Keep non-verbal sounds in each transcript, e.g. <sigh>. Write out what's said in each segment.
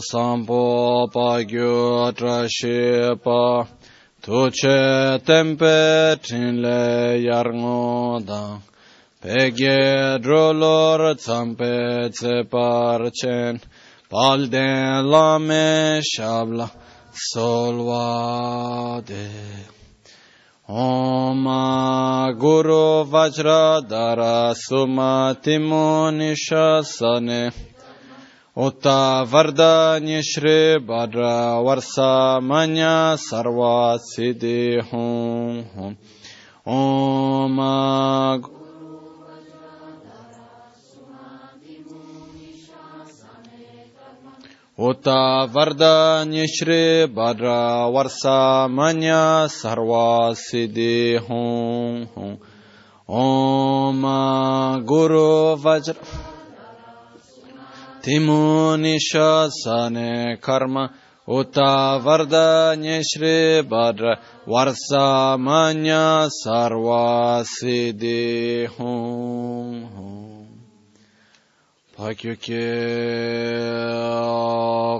sampo pa gyo tra she pa tu che tempe trin le yar ngo da pe ge dro lor tsampe tse par chen pal den la me shabla solvade Om Guru Vajradhara Sumati Munishasane Uta Vardanya Shri Bhadra Varsa Manya Sarva Siddhi Hum Hum Om Uta Vardanya Shri Bhadra Varsa Manya Sarva Siddhi Hum Hum Om Guru Vajra Timuni Shasane Karma Uta Vardanya Shri Bhadra Varsa Manya Sarva Siddhi Hum Hum Pakyuke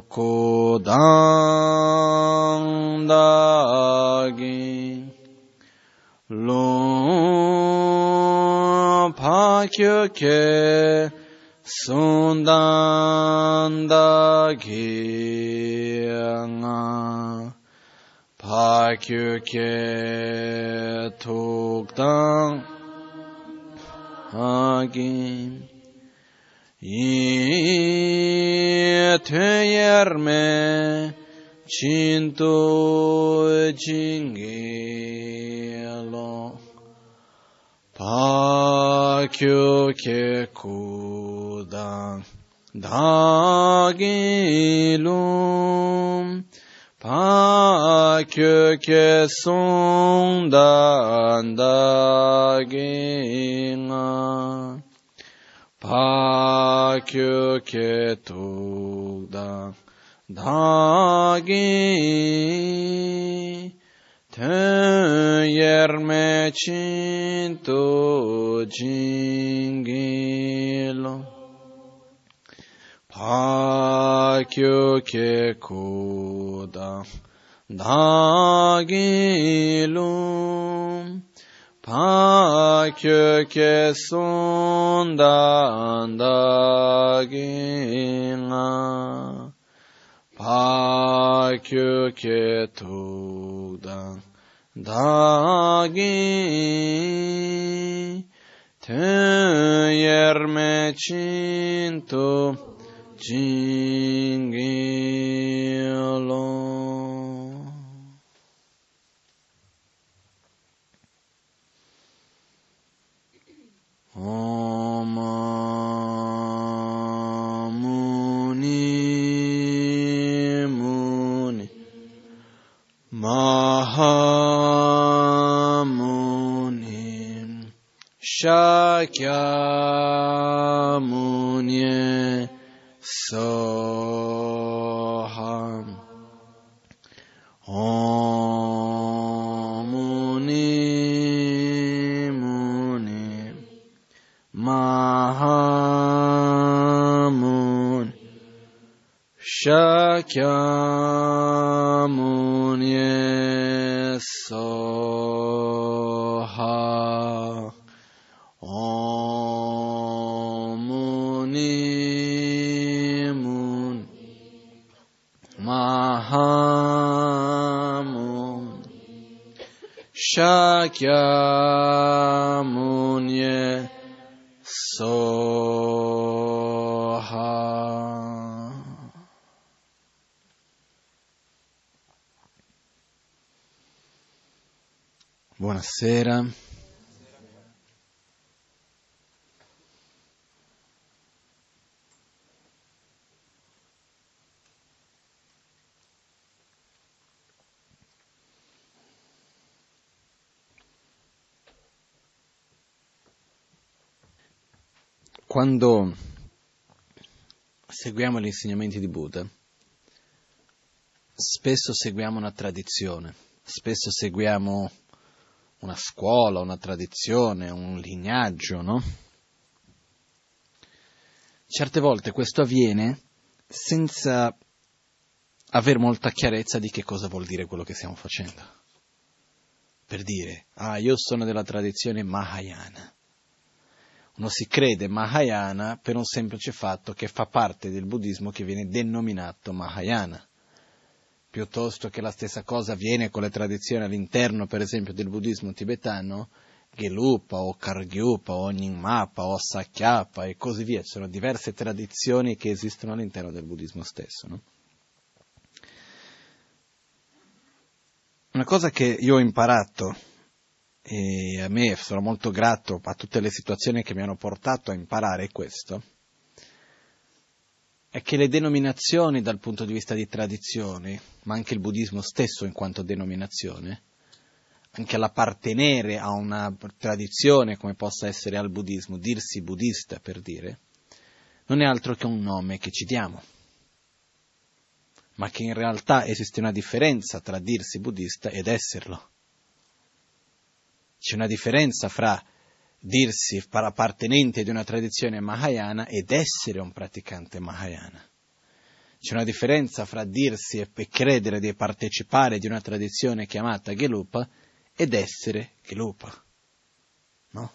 Kodan Dagi Lum Pakyuke sundan da ki nga pa kyu ke tuk dang ha gi yi te yer me chin lo Dagi Pakyuke Tukdan Dagi Yeterme cinto cingelo Pakyo ke kudan dagilum. Pakyo ke sundan dagina Pakyo ke tukdan dagi Ten yerme cinto jingilo. Pakyo ke kudan dagilum Pakyo ke sundan dagina Pakyo ke tukdan dagi Ten yerme cinto jingilo Om Muni Muni Mahamuni Shakyamuni Soham Om Muni Muni Mahamun Shakyamuni Shakyamuni Soha. Buonasera. Quando seguiamo gli insegnamenti di Buddha, spesso seguiamo una tradizione, spesso seguiamo una scuola, una tradizione, un lignaggio, no? Certe volte questo avviene senza aver molta chiarezza di che cosa vuol dire quello che stiamo facendo. Per dire, ah, io sono della tradizione Mahayana. Uno si crede Mahayana per un semplice fatto che fa parte del buddismo che viene denominato Mahayana. Piuttosto che la stessa cosa avviene con le tradizioni all'interno, per esempio, del buddismo tibetano, Gelupa o Kargyupa o Nyingmapa o Sakyapa e così via. Ci sono diverse tradizioni che esistono all'interno del buddismo stesso. No? Una cosa che io ho imparato e a me sono molto grato a tutte le situazioni che mi hanno portato a imparare questo, è che le denominazioni dal punto di vista di tradizioni, ma anche il buddismo stesso in quanto denominazione, anche l'appartenere a una tradizione come possa essere al buddismo, dirsi buddista per dire, non è altro che un nome che ci diamo, ma che in realtà esiste una differenza tra dirsi buddista ed esserlo. C'è una differenza fra dirsi appartenente ad una tradizione mahayana ed essere un praticante mahayana. C'è una differenza fra dirsi e credere di partecipare di una tradizione chiamata Gelupa ed essere Gelupa. No?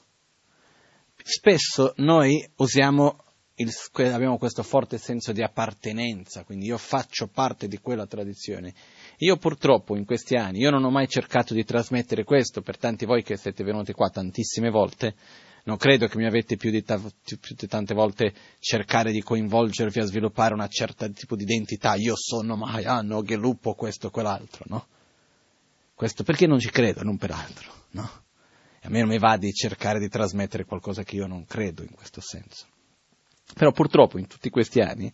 Spesso noi usiamo il, abbiamo questo forte senso di appartenenza, quindi io faccio parte di quella tradizione. Io purtroppo in questi anni, io non ho mai cercato di trasmettere questo, per tanti voi che siete venuti qua tantissime volte, non credo che mi avete più di, ta- più di tante volte cercare di coinvolgervi a sviluppare una certa tipo di identità, io sono Mahayano, Gelupo, questo, quell'altro, no? Questo perché non ci credo, non per altro, no? E a me non mi va di cercare di trasmettere qualcosa che io non credo in questo senso. Però purtroppo in tutti questi anni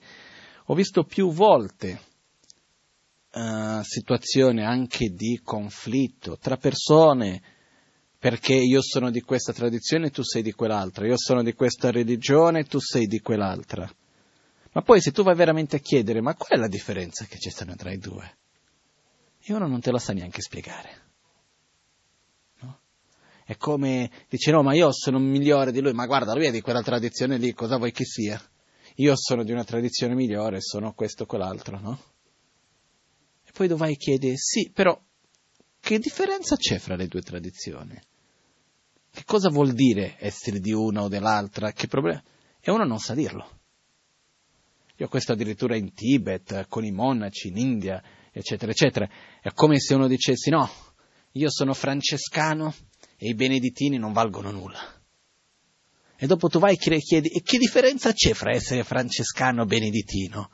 ho visto più volte uh, situazioni anche di conflitto tra persone perché io sono di questa tradizione e tu sei di quell'altra, io sono di questa religione e tu sei di quell'altra. Ma poi se tu vai veramente a chiedere, ma qual è la differenza che c'è tra i due? E uno non te la sa neanche spiegare. È come dice no, ma io sono migliore di lui, ma guarda, lui è di quella tradizione lì, cosa vuoi che sia? Io sono di una tradizione migliore, sono questo o quell'altro, no? Poi tu vai e chiedi, sì, però che differenza c'è fra le due tradizioni? Che cosa vuol dire essere di una o dell'altra? Che problema? E uno non sa dirlo. Io questo addirittura in Tibet, con i monaci, in India, eccetera, eccetera. È come se uno dicesse no, io sono francescano e i benedettini non valgono nulla. E dopo tu vai e chiedi, e che differenza c'è fra essere francescano e benedettino?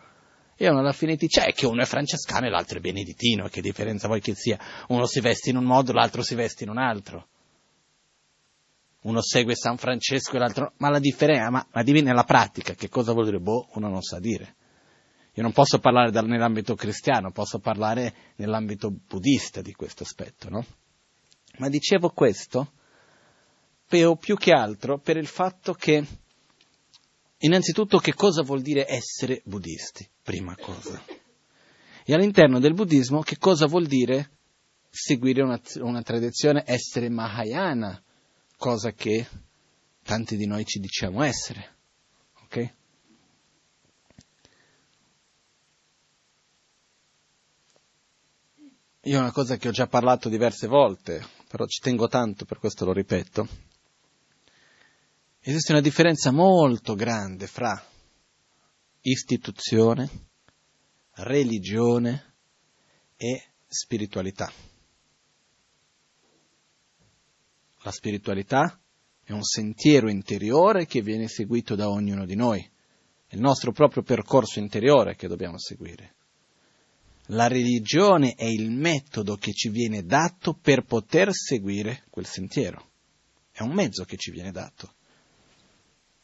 E uno alla fine ti dice, che uno è francescano e l'altro è benedettino, che differenza vuoi che sia? Uno si veste in un modo, l'altro si veste in un altro. Uno segue San Francesco e l'altro. Ma la differenza, ma, ma dimmi nella pratica, che cosa vuol dire? Boh, uno non sa dire. Io non posso parlare nell'ambito cristiano, posso parlare nell'ambito buddista di questo aspetto, no? Ma dicevo questo per, più che altro per il fatto che, innanzitutto, che cosa vuol dire essere buddisti, prima cosa. E all'interno del buddismo che cosa vuol dire seguire una, una tradizione, essere Mahayana, cosa che tanti di noi ci diciamo essere. Ok? Io una cosa che ho già parlato diverse volte, però ci tengo tanto, per questo lo ripeto. Esiste una differenza molto grande fra istituzione, religione e spiritualità. La spiritualità è un sentiero interiore che viene seguito da ognuno di noi, è il nostro proprio percorso interiore che dobbiamo seguire. La religione è il metodo che ci viene dato per poter seguire quel sentiero. È un mezzo che ci viene dato.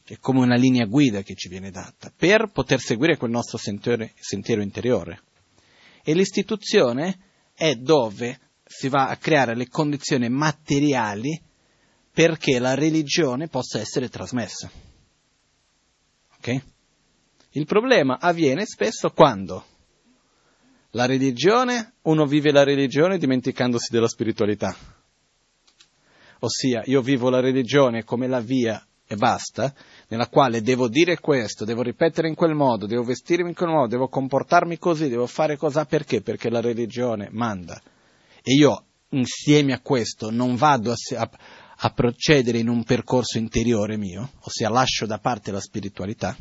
È come una linea guida che ci viene data per poter seguire quel nostro sentiero, sentiero interiore. E l'istituzione è dove si va a creare le condizioni materiali perché la religione possa essere trasmessa. Ok? Il problema avviene spesso quando la religione, uno vive la religione dimenticandosi della spiritualità. Ossia, io vivo la religione come la via e basta, nella quale devo dire questo, devo ripetere in quel modo, devo vestirmi in quel modo, devo comportarmi così, devo fare cosa, perché? Perché la religione manda. E io insieme a questo non vado a, a, a procedere in un percorso interiore mio, ossia lascio da parte la spiritualità,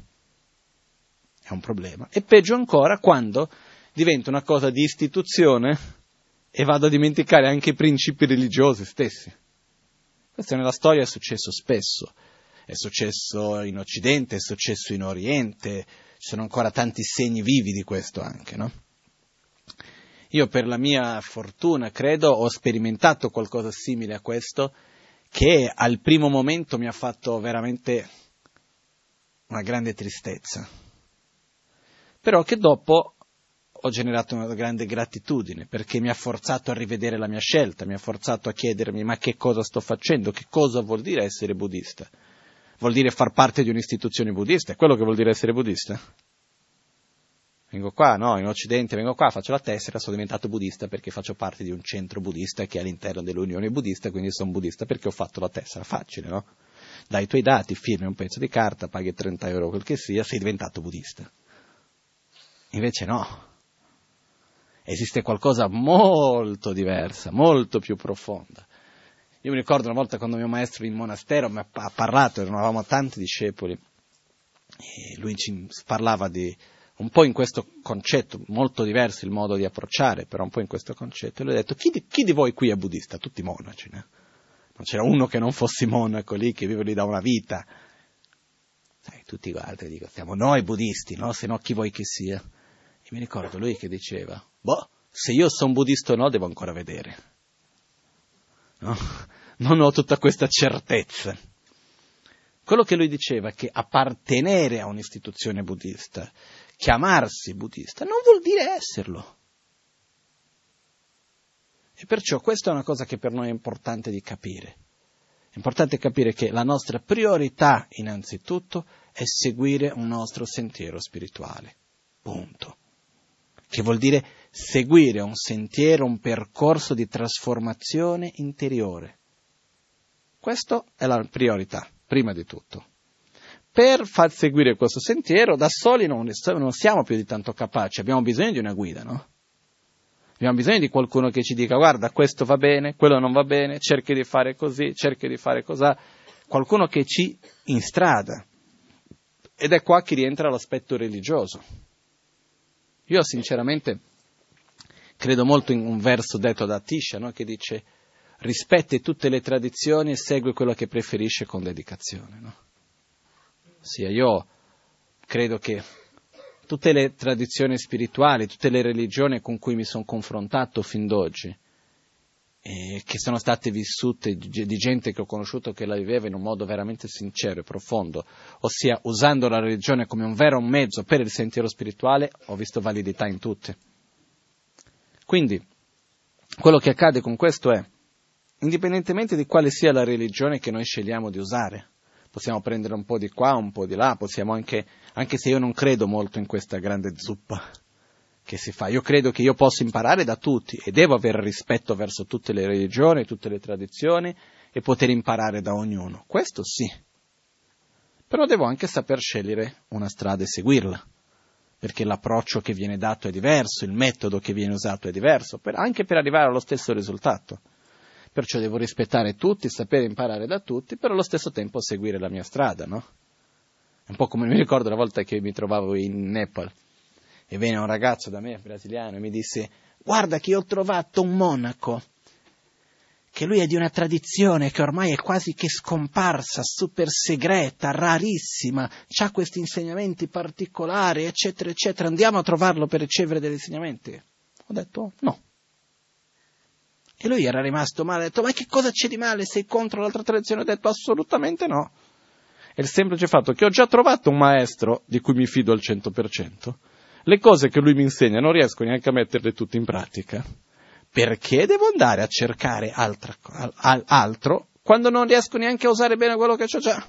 è un problema. E peggio ancora quando diventa una cosa di istituzione e vado a dimenticare anche i principi religiosi stessi. Questo nella storia è successo spesso, è successo in Occidente, è successo in Oriente, ci sono ancora tanti segni vivi di questo anche, no? Io per la mia fortuna, credo, ho sperimentato qualcosa simile a questo che al primo momento mi ha fatto veramente una grande tristezza, però che dopo ho generato una grande gratitudine perché mi ha forzato a rivedere la mia scelta, mi ha forzato a chiedermi ma che cosa sto facendo, che cosa vuol dire essere buddista. Vuol dire far parte di un'istituzione buddista, è quello che vuol dire essere buddista? Vengo qua, no, in Occidente vengo qua, faccio la tessera, sono diventato buddista perché faccio parte di un centro buddista che è all'interno dell'Unione Buddista, quindi sono buddista perché ho fatto la tessera, facile, no? Dai i tuoi dati, firmi un pezzo di carta, paghi 30 euro quel che sia, sei diventato buddista. Invece no, esiste qualcosa molto diversa, molto più profonda. Io mi ricordo una volta quando mio maestro in monastero mi ha parlato, eravamo tanti discepoli, e lui ci parlava di un po' in questo concetto, molto diverso il modo di approcciare, però un po' in questo concetto, e lui ha detto, chi di, chi di voi qui è buddista? Tutti monaci, no? Non c'era uno che non fosse monaco lì, che vive lì da una vita. Sai, tutti gli altri dicono, siamo noi buddisti, no? Se no chi vuoi che sia. E mi ricordo lui che diceva, boh, se io sono buddista o no devo ancora vedere. No? Non ho tutta questa certezza. Quello che lui diceva è che appartenere a un'istituzione buddista, chiamarsi buddista, non vuol dire esserlo. E perciò questa è una cosa che per noi è importante di capire. È importante capire che la nostra priorità innanzitutto è seguire un nostro sentiero spirituale. Punto che vuol dire seguire un sentiero, un percorso di trasformazione interiore. Questa è la priorità, prima di tutto. Per far seguire questo sentiero, da soli non, non siamo più di tanto capaci, abbiamo bisogno di una guida, no? Abbiamo bisogno di qualcuno che ci dica guarda, questo va bene, quello non va bene, cerchi di fare così, cerchi di fare così. Qualcuno che ci instrada. Ed è qua che rientra l'aspetto religioso. Io sinceramente credo molto in un verso detto da Tisha no? che dice rispetti tutte le tradizioni e segui quello che preferisce con dedicazione. No? Sì, io credo che tutte le tradizioni spirituali, tutte le religioni con cui mi sono confrontato fin d'oggi, eh, che sono state vissute di gente che ho conosciuto che la viveva in un modo veramente sincero e profondo, ossia usando la religione come un vero mezzo per il sentiero spirituale, ho visto validità in tutte. Quindi, quello che accade con questo è, indipendentemente di quale sia la religione che noi scegliamo di usare, possiamo prendere un po' di qua, un po' di là, possiamo anche, anche se io non credo molto in questa grande zuppa, che si fa. Io credo che io possa imparare da tutti e devo avere rispetto verso tutte le religioni, tutte le tradizioni e poter imparare da ognuno. Questo sì. Però devo anche saper scegliere una strada e seguirla, perché l'approccio che viene dato è diverso, il metodo che viene usato è diverso, per, anche per arrivare allo stesso risultato. Perciò devo rispettare tutti, sapere imparare da tutti, però allo stesso tempo seguire la mia strada, no? È un po' come mi ricordo una volta che mi trovavo in Nepal e venne un ragazzo da me, brasiliano, e mi disse, guarda che ho trovato un monaco, che lui è di una tradizione che ormai è quasi che scomparsa, super segreta, rarissima, ha questi insegnamenti particolari, eccetera, eccetera, andiamo a trovarlo per ricevere degli insegnamenti? Ho detto no. E lui era rimasto male, ha detto ma che cosa c'è di male, sei contro l'altra tradizione? Ho detto assolutamente no. È il semplice fatto che ho già trovato un maestro di cui mi fido al 100%, le cose che lui mi insegna non riesco neanche a metterle tutte in pratica. Perché devo andare a cercare altra, al, altro quando non riesco neanche a usare bene quello che ho già?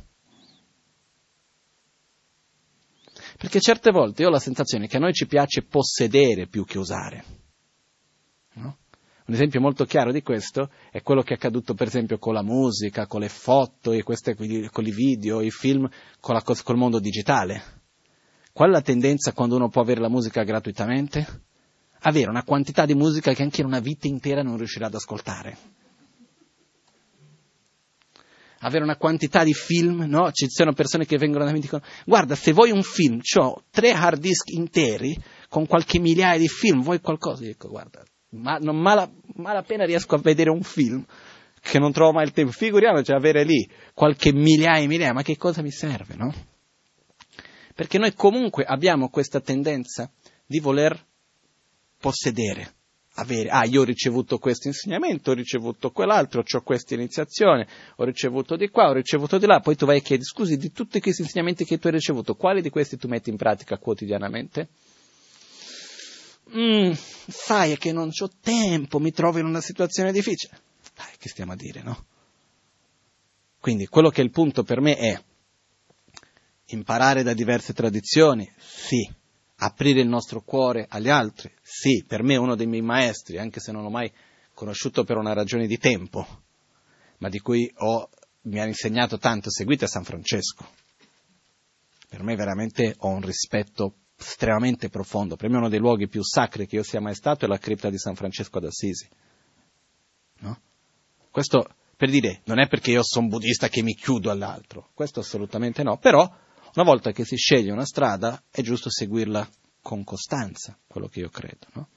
Perché certe volte io ho la sensazione che a noi ci piace possedere più che usare. No? Un esempio molto chiaro di questo è quello che è accaduto per esempio con la musica, con le foto, e queste, con i video, i film, con, col mondo digitale. Qual è la tendenza quando uno può avere la musica gratuitamente? Avere una quantità di musica che anche in una vita intera non riuscirà ad ascoltare. Avere una quantità di film, no? Ci sono persone che vengono da me e dicono, guarda, se vuoi un film, ho tre hard disk interi con qualche migliaia di film, vuoi qualcosa? Io dico, guarda, ma non mala, malapena riesco a vedere un film che non trovo mai il tempo. Figuriamoci avere lì qualche migliaia e migliaia, ma che cosa mi serve, no? Perché noi comunque abbiamo questa tendenza di voler possedere, avere, ah, io ho ricevuto questo insegnamento, ho ricevuto quell'altro, ho questa iniziazione, ho ricevuto di qua, ho ricevuto di là, poi tu vai e chiedi, scusi, di tutti questi insegnamenti che tu hai ricevuto, quali di questi tu metti in pratica quotidianamente? mm, sai che non ho tempo, mi trovo in una situazione difficile. Dai, che stiamo a dire, no? Quindi quello che è il punto per me è imparare da diverse tradizioni, sì, aprire il nostro cuore agli altri, sì, per me uno dei miei maestri, anche se non l'ho mai conosciuto per una ragione di tempo, ma di cui ho, mi ha insegnato tanto, seguite San Francesco. Per me veramente ho un rispetto estremamente profondo. Per me uno dei luoghi più sacri che io sia mai stato è la cripta di San Francesco d'Assisi. No? Questo per dire, non è perché io sono buddista che mi chiudo all'altro, questo assolutamente no, però una volta che si sceglie una strada è giusto seguirla con costanza, quello che io credo. No?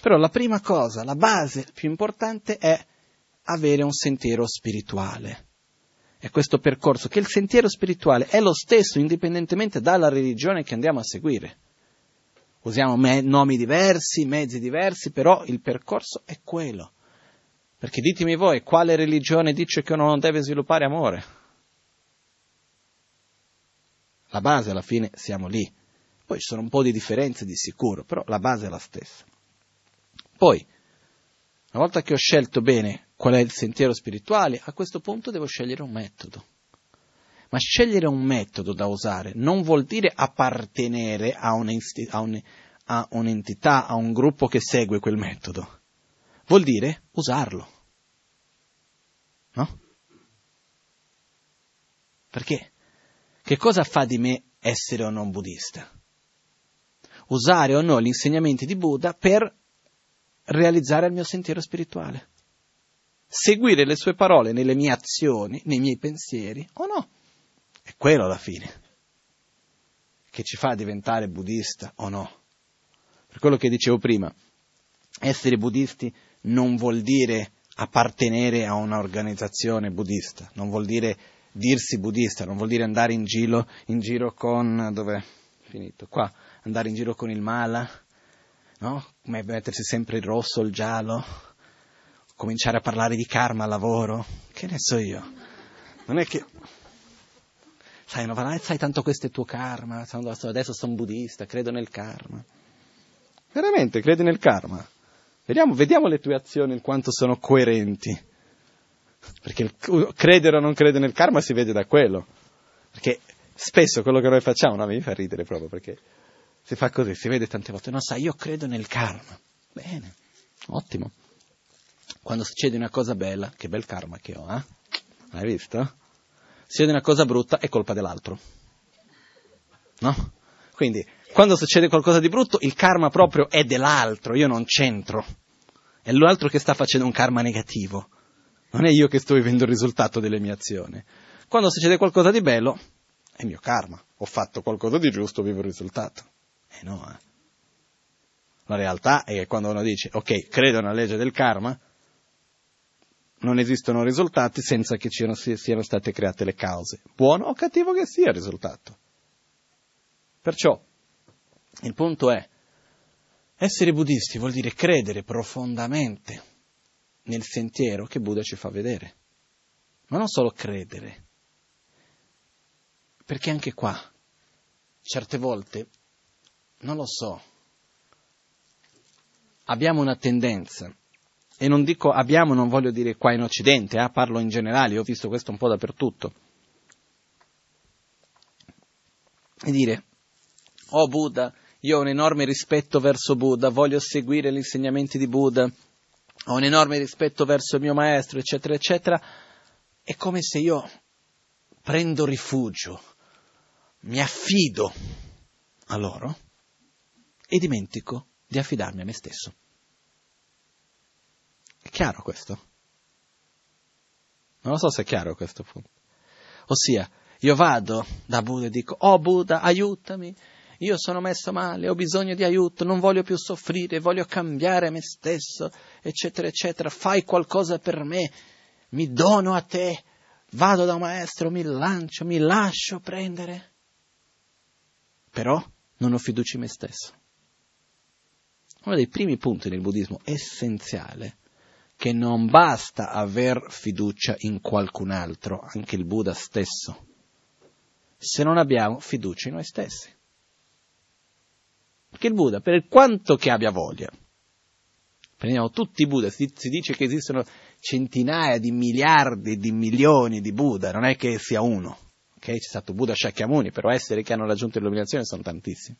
Però la prima cosa, la base più importante è avere un sentiero spirituale è questo percorso, che il sentiero spirituale è lo stesso indipendentemente dalla religione che andiamo a seguire. Usiamo me- nomi diversi, mezzi diversi, però il percorso è quello. Perché ditemi voi, quale religione dice che uno non deve sviluppare amore? La base alla fine siamo lì. Poi ci sono un po' di differenze di sicuro, però la base è la stessa. Poi, una volta che ho scelto bene qual è il sentiero spirituale, a questo punto devo scegliere un metodo. Ma scegliere un metodo da usare non vuol dire appartenere a, un'entità, a un gruppo che segue quel metodo. Vuol dire usarlo. No? Perché? Che cosa fa di me essere o non buddista? Usare o no gli insegnamenti di Buddha per realizzare il mio sentiero spirituale seguire le sue parole nelle mie azioni, nei miei pensieri, o no? È quello alla fine che ci fa diventare buddista o no. Per quello che dicevo prima, essere buddisti non vuol dire appartenere a un'organizzazione buddista, non vuol dire dirsi buddista, non vuol dire andare in giro, in giro con, dove finito? Qua, andare in giro con il mala, no? Mettersi sempre il rosso, il giallo, cominciare a parlare di karma lavoro, che ne so io. Non è che... Sai, non va, sai tanto questo è tuo karma, adesso sono buddista, credo nel karma. Veramente, credi nel karma? Vediamo, vediamo le tue azioni, quanto sono coerenti. Perché credere o non credere nel karma si vede da quello. Perché spesso quello che noi facciamo, no, mi fa ridere proprio perché si fa così, si vede tante volte, no, sai, io credo nel karma. Bene, ottimo quando succede una cosa bella, che bel karma che ho, eh? Hai visto? Succede una cosa brutta, è colpa dell'altro. No? Quindi, quando succede qualcosa di brutto, il karma proprio è dell'altro, io non c'entro. È l'altro che sta facendo un karma negativo. Non è io che sto vivendo il risultato delle mie azioni. Quando succede qualcosa di bello, è mio karma. Ho fatto qualcosa di giusto, vivo il risultato. Eh no, eh. La realtà è che quando uno dice, ok, credo nella legge del karma, non esistono risultati senza che siano state create le cause, buono o cattivo che sia il risultato. Perciò il punto è, essere buddisti vuol dire credere profondamente nel sentiero che Buddha ci fa vedere, ma non solo credere, perché anche qua, certe volte, non lo so, abbiamo una tendenza e non dico abbiamo, non voglio dire qua in Occidente, eh, parlo in generale, ho visto questo un po' dappertutto. E dire, oh Buddha, io ho un enorme rispetto verso Buddha, voglio seguire gli insegnamenti di Buddha, ho un enorme rispetto verso il mio maestro, eccetera, eccetera, è come se io prendo rifugio, mi affido a loro e dimentico di affidarmi a me stesso. È chiaro questo? Non lo so se è chiaro questo punto. Ossia, io vado da Buddha e dico, oh Buddha, aiutami, io sono messo male, ho bisogno di aiuto, non voglio più soffrire, voglio cambiare me stesso, eccetera, eccetera, fai qualcosa per me, mi dono a te, vado da un maestro, mi lancio, mi lascio prendere. Però non ho fiducia in me stesso. Uno dei primi punti nel buddismo essenziale che non basta aver fiducia in qualcun altro, anche il Buddha stesso, se non abbiamo fiducia in noi stessi. Perché il Buddha, per quanto che abbia voglia, prendiamo tutti i Buddha, si, si dice che esistono centinaia di miliardi di milioni di Buddha, non è che sia uno. Okay? C'è stato Buddha Shakyamuni, però esseri che hanno raggiunto l'illuminazione sono tantissimi.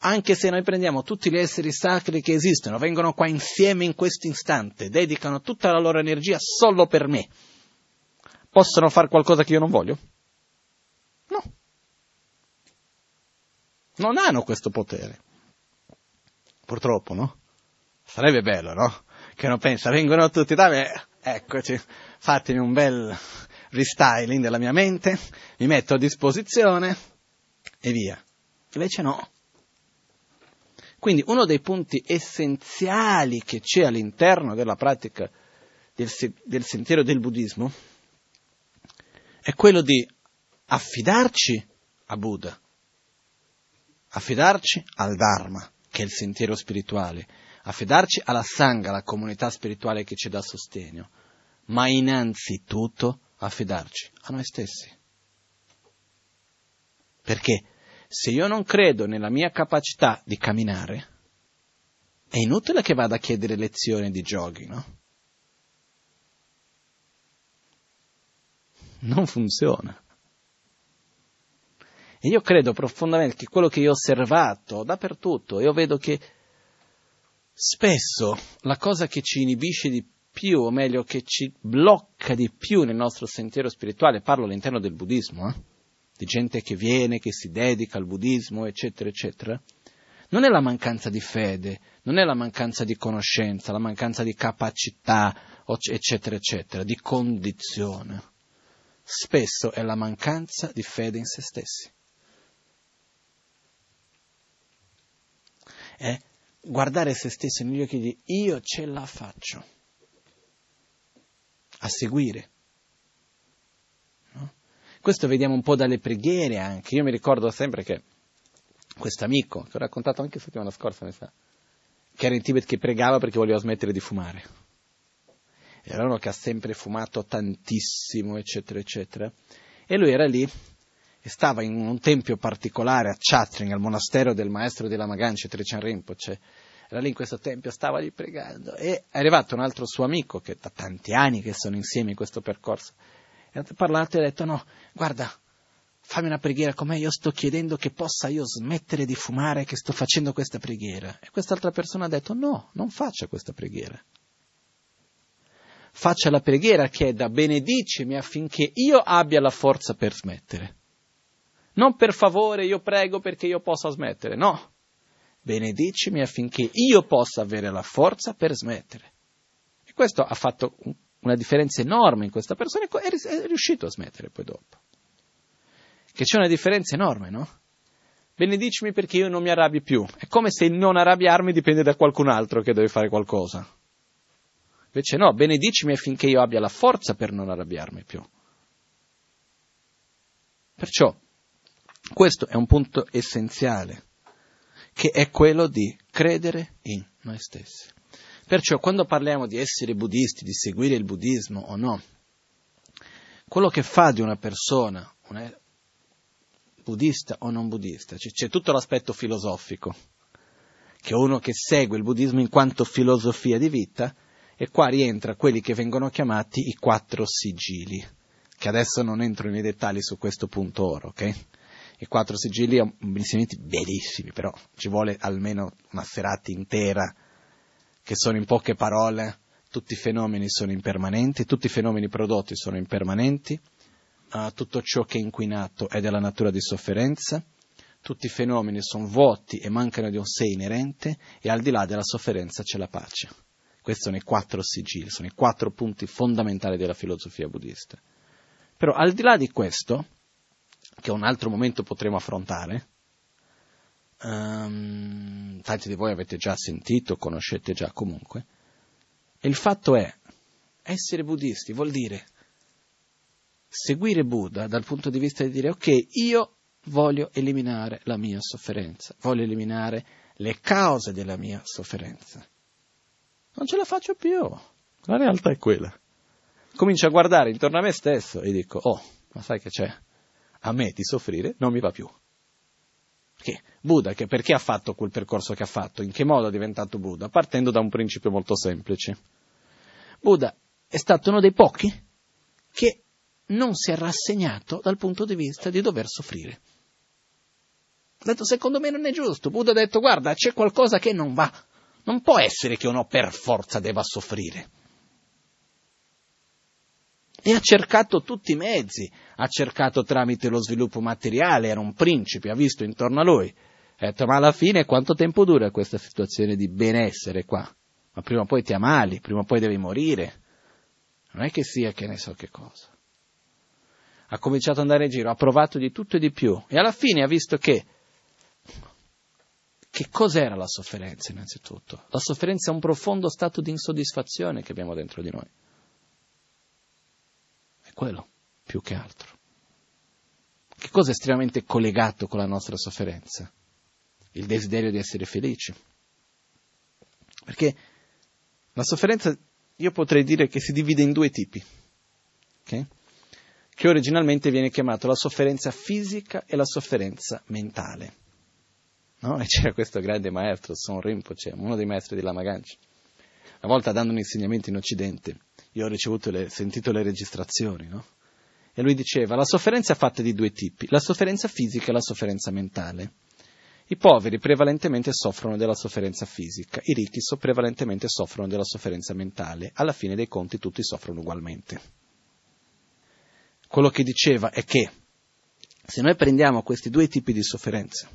Anche se noi prendiamo tutti gli esseri sacri che esistono, vengono qua insieme in questo istante, dedicano tutta la loro energia solo per me, possono fare qualcosa che io non voglio? No. Non hanno questo potere. Purtroppo, no? Sarebbe bello, no? Che uno pensa, vengono tutti da me, eccoci, fatemi un bel restyling della mia mente, mi metto a disposizione e via. Invece no. Quindi uno dei punti essenziali che c'è all'interno della pratica del, del sentiero del buddismo è quello di affidarci a Buddha, affidarci al Dharma, che è il sentiero spirituale, affidarci alla Sangha, la comunità spirituale che ci dà sostegno, ma innanzitutto affidarci a noi stessi. Perché se io non credo nella mia capacità di camminare, è inutile che vada a chiedere lezioni di giochi, no? Non funziona. E io credo profondamente che quello che io ho osservato dappertutto, io vedo che spesso la cosa che ci inibisce di più, o meglio, che ci blocca di più nel nostro sentiero spirituale, parlo all'interno del buddismo, eh? di gente che viene, che si dedica al buddismo, eccetera, eccetera, non è la mancanza di fede, non è la mancanza di conoscenza, la mancanza di capacità, eccetera, eccetera, di condizione. Spesso è la mancanza di fede in se stessi. È guardare se stessi negli occhi di io ce la faccio a seguire. No? Questo vediamo un po' dalle preghiere anche. Io mi ricordo sempre che questo amico, che ho raccontato anche settimana scorsa, mi sa, che era in Tibet che pregava perché voleva smettere di fumare. Era uno che ha sempre fumato tantissimo, eccetera, eccetera. E lui era lì e stava in un tempio particolare a Chatring, al monastero del maestro di Lamaganci, Trechan Rinpoche. Era lì in questo tempio, stava lì pregando e è arrivato un altro suo amico che da tanti anni che sono insieme in questo percorso. E ha parlato e ha detto no, guarda, fammi una preghiera con me, io sto chiedendo che possa io smettere di fumare che sto facendo questa preghiera. E quest'altra persona ha detto no, non faccia questa preghiera. Faccia la preghiera che è da benedicimi affinché io abbia la forza per smettere. Non per favore io prego perché io possa smettere, no. Benedicimi affinché io possa avere la forza per smettere. E questo ha fatto una differenza enorme in questa persona e è riuscito a smettere poi dopo. Che c'è una differenza enorme, no? Benedicimi perché io non mi arrabbio più. È come se il non arrabbiarmi dipende da qualcun altro che deve fare qualcosa. Invece no, benedicimi affinché io abbia la forza per non arrabbiarmi più. Perciò questo è un punto essenziale, che è quello di credere in noi stessi. Perciò quando parliamo di essere buddisti, di seguire il buddismo o no, quello che fa di una persona una buddista o non buddista, cioè, c'è tutto l'aspetto filosofico, che uno che segue il buddismo in quanto filosofia di vita, e qua rientra quelli che vengono chiamati i quattro sigilli, che adesso non entro nei dettagli su questo punto ora, ok? I quattro sigilli insegnamenti bellissimi, però ci vuole almeno una serata intera, che sono in poche parole, tutti i fenomeni sono impermanenti, tutti i fenomeni prodotti sono impermanenti, uh, tutto ciò che è inquinato è della natura di sofferenza, tutti i fenomeni sono vuoti e mancano di un sé inerente e al di là della sofferenza c'è la pace. Questi sono i quattro sigilli, sono i quattro punti fondamentali della filosofia buddista. Però al di là di questo, che un altro momento potremo affrontare, um, tanti di voi avete già sentito, conoscete già comunque, il fatto è, essere buddisti vuol dire seguire Buddha dal punto di vista di dire ok, io voglio eliminare la mia sofferenza, voglio eliminare le cause della mia sofferenza. Non ce la faccio più, la realtà è quella. Comincio a guardare intorno a me stesso e dico, oh, ma sai che c'è? A me di soffrire non mi va più. Perché Buddha, che perché ha fatto quel percorso che ha fatto? In che modo è diventato Buddha? Partendo da un principio molto semplice. Buddha è stato uno dei pochi che non si è rassegnato dal punto di vista di dover soffrire. Ha detto, secondo me non è giusto. Buddha ha detto, guarda, c'è qualcosa che non va. Non può essere che uno per forza debba soffrire. E ha cercato tutti i mezzi, ha cercato tramite lo sviluppo materiale, era un principe, ha visto intorno a lui. Ha detto, ma alla fine quanto tempo dura questa situazione di benessere qua? Ma prima o poi ti ammali, prima o poi devi morire. Non è che sia che ne so che cosa. Ha cominciato ad andare in giro, ha provato di tutto e di più e alla fine ha visto che che cos'era la sofferenza innanzitutto? La sofferenza è un profondo stato di insoddisfazione che abbiamo dentro di noi. Quello, più che altro. Che cosa è estremamente collegato con la nostra sofferenza? Il desiderio di essere felici. Perché la sofferenza, io potrei dire che si divide in due tipi, okay? che originalmente viene chiamato la sofferenza fisica e la sofferenza mentale. No? E c'era questo grande maestro, Son Rinpoche, uno dei maestri di Lama. Una volta dando un insegnamento in Occidente, io ho ricevuto le, sentito le registrazioni, no? E lui diceva, la sofferenza è fatta di due tipi, la sofferenza fisica e la sofferenza mentale. I poveri prevalentemente soffrono della sofferenza fisica, i ricchi so prevalentemente soffrono della sofferenza mentale. Alla fine dei conti tutti soffrono ugualmente. Quello che diceva è che se noi prendiamo questi due tipi di sofferenza,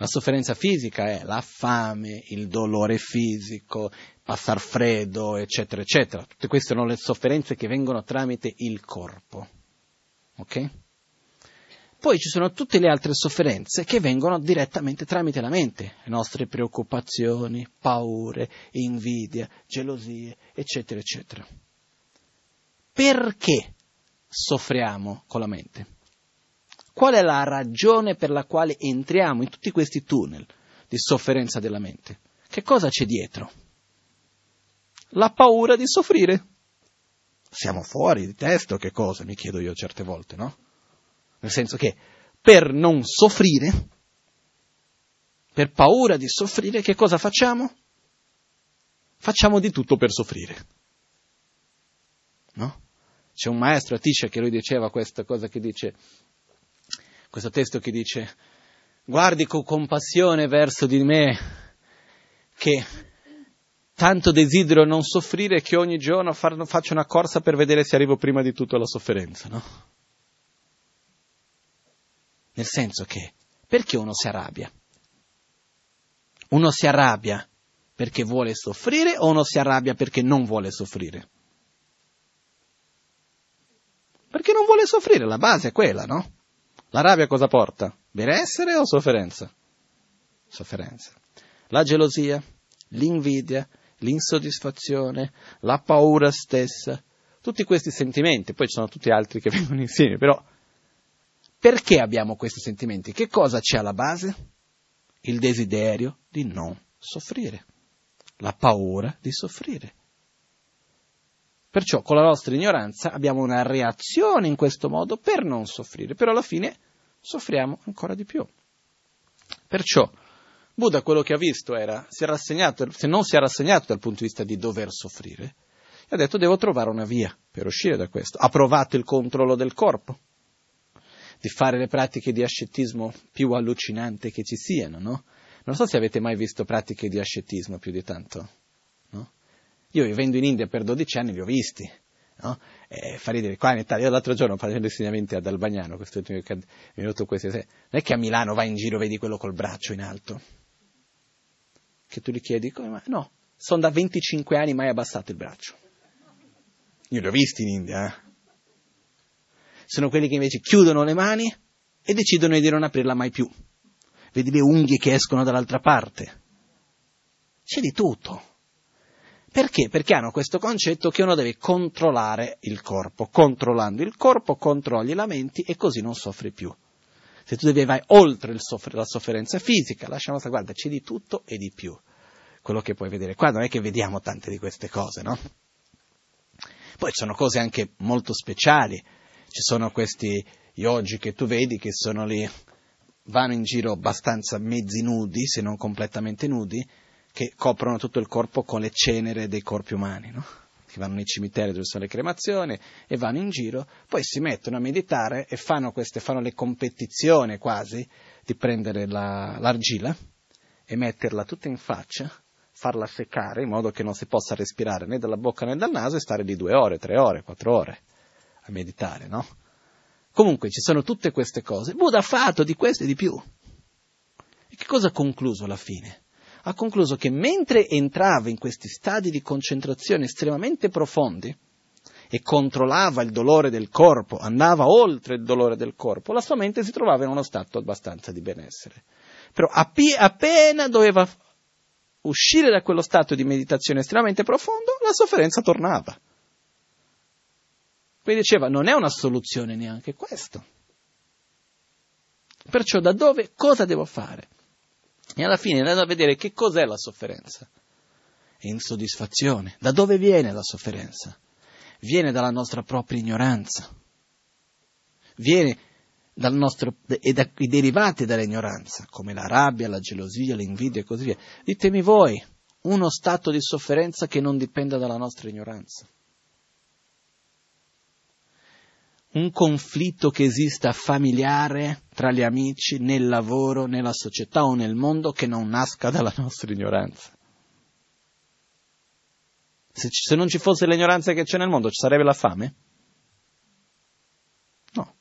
la sofferenza fisica è la fame, il dolore fisico, passar freddo, eccetera, eccetera. Tutte queste sono le sofferenze che vengono tramite il corpo. Ok? Poi ci sono tutte le altre sofferenze che vengono direttamente tramite la mente, le nostre preoccupazioni, paure, invidia, gelosie, eccetera, eccetera. Perché soffriamo con la mente? Qual è la ragione per la quale entriamo in tutti questi tunnel di sofferenza della mente? Che cosa c'è dietro? La paura di soffrire. Siamo fuori di testo, che cosa? Mi chiedo io certe volte, no? Nel senso che per non soffrire, per paura di soffrire, che cosa facciamo? Facciamo di tutto per soffrire. No? C'è un maestro a Tisha che lui diceva questa cosa che dice questo testo che dice guardi con compassione verso di me che tanto desidero non soffrire che ogni giorno faccio una corsa per vedere se arrivo prima di tutto alla sofferenza, no? Nel senso che perché uno si arrabbia? Uno si arrabbia perché vuole soffrire o uno si arrabbia perché non vuole soffrire? Perché non vuole soffrire, la base è quella, no? La rabbia cosa porta? Benessere o sofferenza? Sofferenza. La gelosia, l'invidia, l'insoddisfazione, la paura stessa, tutti questi sentimenti, poi ci sono tutti altri che <laughs> vengono insieme, però perché abbiamo questi sentimenti? Che cosa c'è alla base? Il desiderio di non soffrire, la paura di soffrire. Perciò con la nostra ignoranza abbiamo una reazione in questo modo per non soffrire, però alla fine soffriamo ancora di più. Perciò Buddha quello che ha visto era, si se non si è rassegnato dal punto di vista di dover soffrire, ha detto devo trovare una via per uscire da questo. Ha provato il controllo del corpo, di fare le pratiche di ascetismo più allucinanti che ci siano, no? Non so se avete mai visto pratiche di ascetismo più di tanto, no? Io vivendo in India per 12 anni li ho visti. No? Eh, fa ridere, qua in Italia, io l'altro giorno facendo insegnamenti ad Albagnano, questo è venuto questi, non è che a Milano vai in giro e vedi quello col braccio in alto, che tu gli chiedi come mai? No, sono da 25 anni mai abbassato il braccio. Io li ho visti in India. Eh? Sono quelli che invece chiudono le mani e decidono di non aprirla mai più. Vedi le unghie che escono dall'altra parte. C'è di tutto. Perché? Perché hanno questo concetto che uno deve controllare il corpo. Controllando il corpo controlli la mente e così non soffri più. Se tu devi vai oltre soffr- la sofferenza fisica, lasciamo stare, guarda, c'è di tutto e di più. Quello che puoi vedere qua non è che vediamo tante di queste cose, no? Poi ci sono cose anche molto speciali. Ci sono questi yogi che tu vedi che sono lì, vanno in giro abbastanza mezzi nudi, se non completamente nudi, che coprono tutto il corpo con le cenere dei corpi umani, no? che vanno nei cimiteri dove sono le cremazioni e vanno in giro, poi si mettono a meditare e fanno, queste, fanno le competizioni quasi di prendere la, l'argilla e metterla tutta in faccia, farla seccare in modo che non si possa respirare né dalla bocca né dal naso e stare lì due ore, tre ore, quattro ore a meditare, no? Comunque ci sono tutte queste cose. Buddha ha fatto di questo e di più. E che cosa ha concluso alla fine? Ha concluso che mentre entrava in questi stadi di concentrazione estremamente profondi e controllava il dolore del corpo, andava oltre il dolore del corpo, la sua mente si trovava in uno stato abbastanza di benessere. Però appena doveva uscire da quello stato di meditazione estremamente profondo, la sofferenza tornava. Quindi diceva, non è una soluzione neanche questo. Perciò da dove, cosa devo fare? E alla fine andando a vedere che cos'è la sofferenza. È insoddisfazione. Da dove viene la sofferenza? Viene dalla nostra propria ignoranza. Viene dal nostro, e dai derivati dall'ignoranza, come la rabbia, la gelosia, l'invidia e così via. Ditemi voi, uno stato di sofferenza che non dipenda dalla nostra ignoranza. Un conflitto che esista familiare tra gli amici, nel lavoro, nella società o nel mondo che non nasca dalla nostra ignoranza. Se, ci, se non ci fosse l'ignoranza che c'è nel mondo, ci sarebbe la fame? No.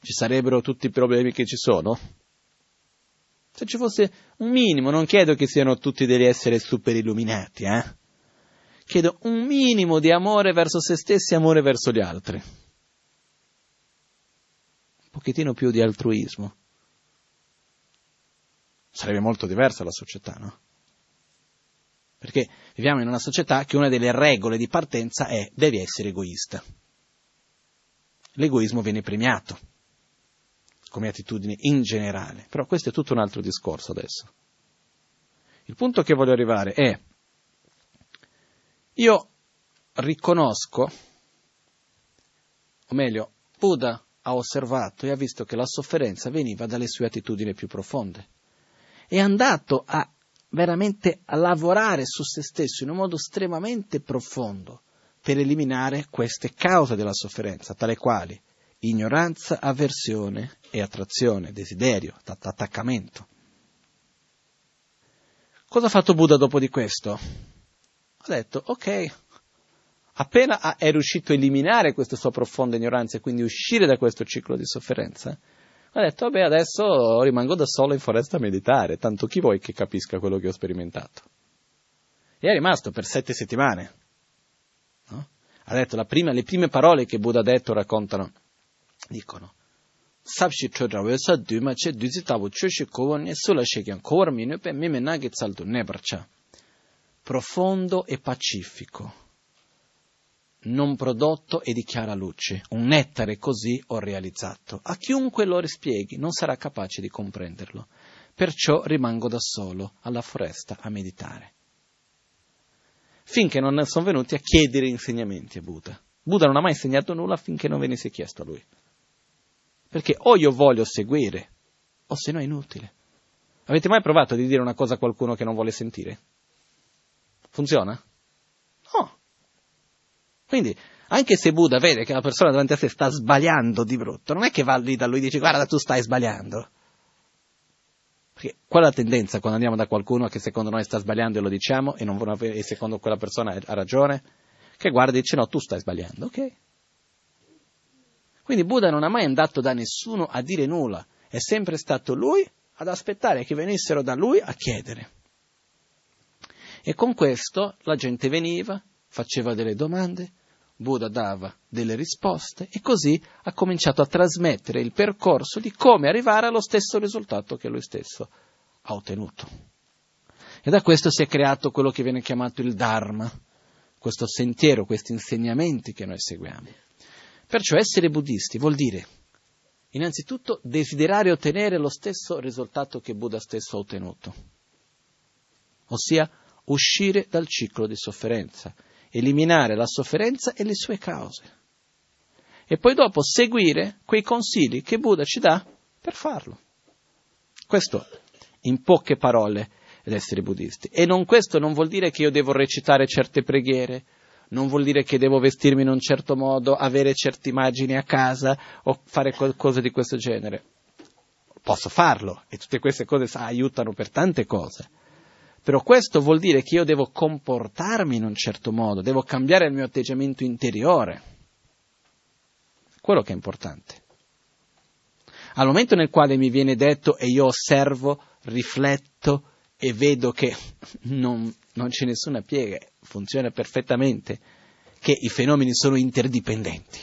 Ci sarebbero tutti i problemi che ci sono? Se ci fosse un minimo, non chiedo che siano tutti degli esseri super illuminati, eh? Chiedo un minimo di amore verso se stessi e amore verso gli altri. Un pochettino più di altruismo. Sarebbe molto diversa la società, no? Perché viviamo in una società che una delle regole di partenza è devi essere egoista. L'egoismo viene premiato come attitudine in generale, però questo è tutto un altro discorso adesso. Il punto che voglio arrivare è io riconosco, o meglio, Buddha ha osservato e ha visto che la sofferenza veniva dalle sue attitudini più profonde. È andato a veramente a lavorare su se stesso in un modo estremamente profondo per eliminare queste cause della sofferenza, tale quali ignoranza, avversione e attrazione, desiderio, attaccamento. Cosa ha fatto Buddha dopo di questo? Ha detto, ok, appena è riuscito a eliminare questa sua profonda ignoranza e quindi uscire da questo ciclo di sofferenza, ha detto, vabbè, adesso rimango da solo in foresta a meditare, tanto chi vuoi che capisca quello che ho sperimentato? E è rimasto per sette settimane. No? Ha detto, prima, le prime parole che Buddha ha detto raccontano, dicono, sabshi chodra wesa duma che duzi tabu choshi kowan e sula shekyan kowar minu pe mime nagi tsaldu ne barcha profondo e pacifico, non prodotto e di chiara luce. Un nettare così ho realizzato. A chiunque lo rispieghi non sarà capace di comprenderlo. Perciò rimango da solo alla foresta a meditare. Finché non sono venuti a chiedere insegnamenti a Buddha. Buddha non ha mai insegnato nulla finché non venisse chiesto a lui. Perché o io voglio seguire, o se no è inutile. Avete mai provato di dire una cosa a qualcuno che non vuole sentire? Funziona? No. Quindi, anche se Buddha vede che la persona davanti a sé sta sbagliando di brutto, non è che va lì da lui e dice guarda tu stai sbagliando. Perché qual è la tendenza quando andiamo da qualcuno che secondo noi sta sbagliando e lo diciamo e, non, e secondo quella persona ha ragione? Che guarda e dice no, tu stai sbagliando, ok? Quindi Buddha non ha mai andato da nessuno a dire nulla, è sempre stato lui ad aspettare che venissero da lui a chiedere. E con questo la gente veniva, faceva delle domande, Buddha dava delle risposte e così ha cominciato a trasmettere il percorso di come arrivare allo stesso risultato che lui stesso ha ottenuto. E da questo si è creato quello che viene chiamato il Dharma, questo sentiero, questi insegnamenti che noi seguiamo. Perciò essere buddisti vuol dire innanzitutto desiderare ottenere lo stesso risultato che Buddha stesso ha ottenuto, ossia uscire dal ciclo di sofferenza, eliminare la sofferenza e le sue cause. E poi dopo seguire quei consigli che Buddha ci dà per farlo. Questo, in poche parole, l'essere buddisti. E non, questo non vuol dire che io devo recitare certe preghiere, non vuol dire che devo vestirmi in un certo modo, avere certe immagini a casa o fare qualcosa di questo genere. Posso farlo e tutte queste cose aiutano per tante cose però questo vuol dire che io devo comportarmi in un certo modo, devo cambiare il mio atteggiamento interiore. Quello che è importante. Al momento nel quale mi viene detto e io osservo, rifletto e vedo che non, non c'è nessuna piega, funziona perfettamente, che i fenomeni sono interdipendenti,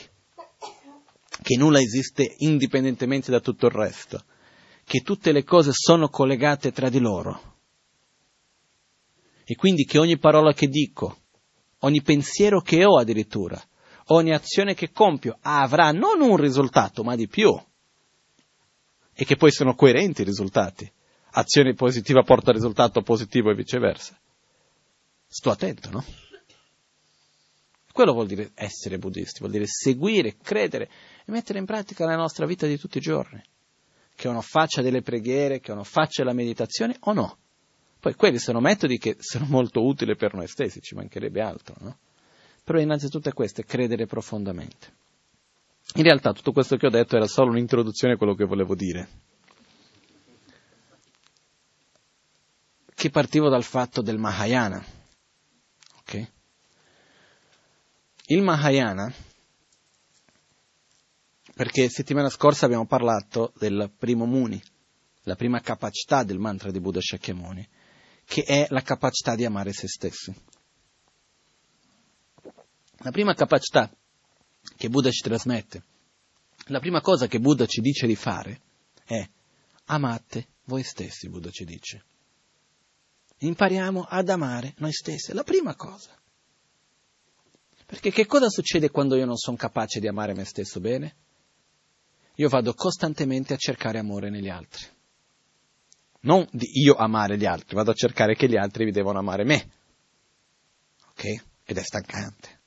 che nulla esiste indipendentemente da tutto il resto, che tutte le cose sono collegate tra di loro e quindi che ogni parola che dico, ogni pensiero che ho addirittura, ogni azione che compio avrà non un risultato, ma di più. E che poi sono coerenti i risultati. Azione positiva porta risultato positivo e viceversa. Sto attento, no? Quello vuol dire essere buddisti, vuol dire seguire, credere e mettere in pratica nella nostra vita di tutti i giorni. Che uno faccia delle preghiere, che uno faccia la meditazione o no. Poi quelli sono metodi che sono molto utili per noi stessi, ci mancherebbe altro, no? Però innanzitutto è questo, è credere profondamente. In realtà tutto questo che ho detto era solo un'introduzione a quello che volevo dire. Che partivo dal fatto del Mahayana. Okay? Il Mahayana, perché settimana scorsa abbiamo parlato del primo Muni, la prima capacità del mantra di Buddha Shakyamuni che è la capacità di amare se stessi. La prima capacità che Buddha ci trasmette, la prima cosa che Buddha ci dice di fare è amate voi stessi, Buddha ci dice. Impariamo ad amare noi stessi, la prima cosa. Perché che cosa succede quando io non sono capace di amare me stesso bene? Io vado costantemente a cercare amore negli altri non di io amare gli altri, vado a cercare che gli altri mi devono amare me. Ok? Ed è stancante.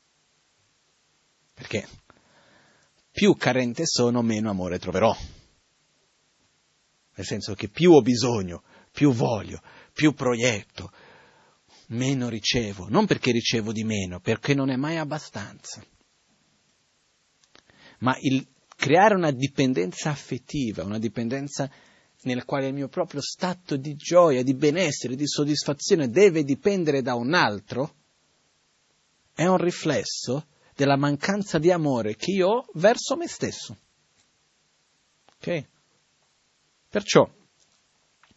Perché più carente sono, meno amore troverò. Nel senso che più ho bisogno, più voglio, più proietto, meno ricevo. Non perché ricevo di meno, perché non è mai abbastanza. Ma il creare una dipendenza affettiva, una dipendenza nel quale il mio proprio stato di gioia, di benessere, di soddisfazione deve dipendere da un altro, è un riflesso della mancanza di amore che io ho verso me stesso. Ok? Perciò,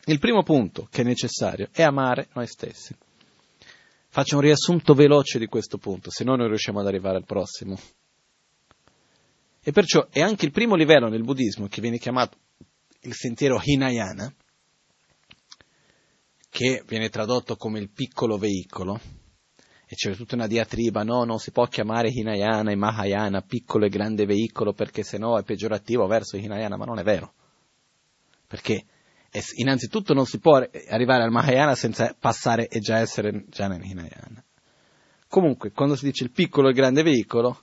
il primo punto che è necessario è amare noi stessi. Faccio un riassunto veloce di questo punto, se no non riusciamo ad arrivare al prossimo. E perciò è anche il primo livello nel buddismo che viene chiamato il sentiero Hinayana, che viene tradotto come il piccolo veicolo, e c'è tutta una diatriba, no, non si può chiamare Hinayana e Mahayana piccolo e grande veicolo perché sennò è peggiorativo verso Hinayana, ma non è vero. Perché innanzitutto non si può arrivare al Mahayana senza passare e già essere già nel Hinayana. Comunque, quando si dice il piccolo e grande veicolo,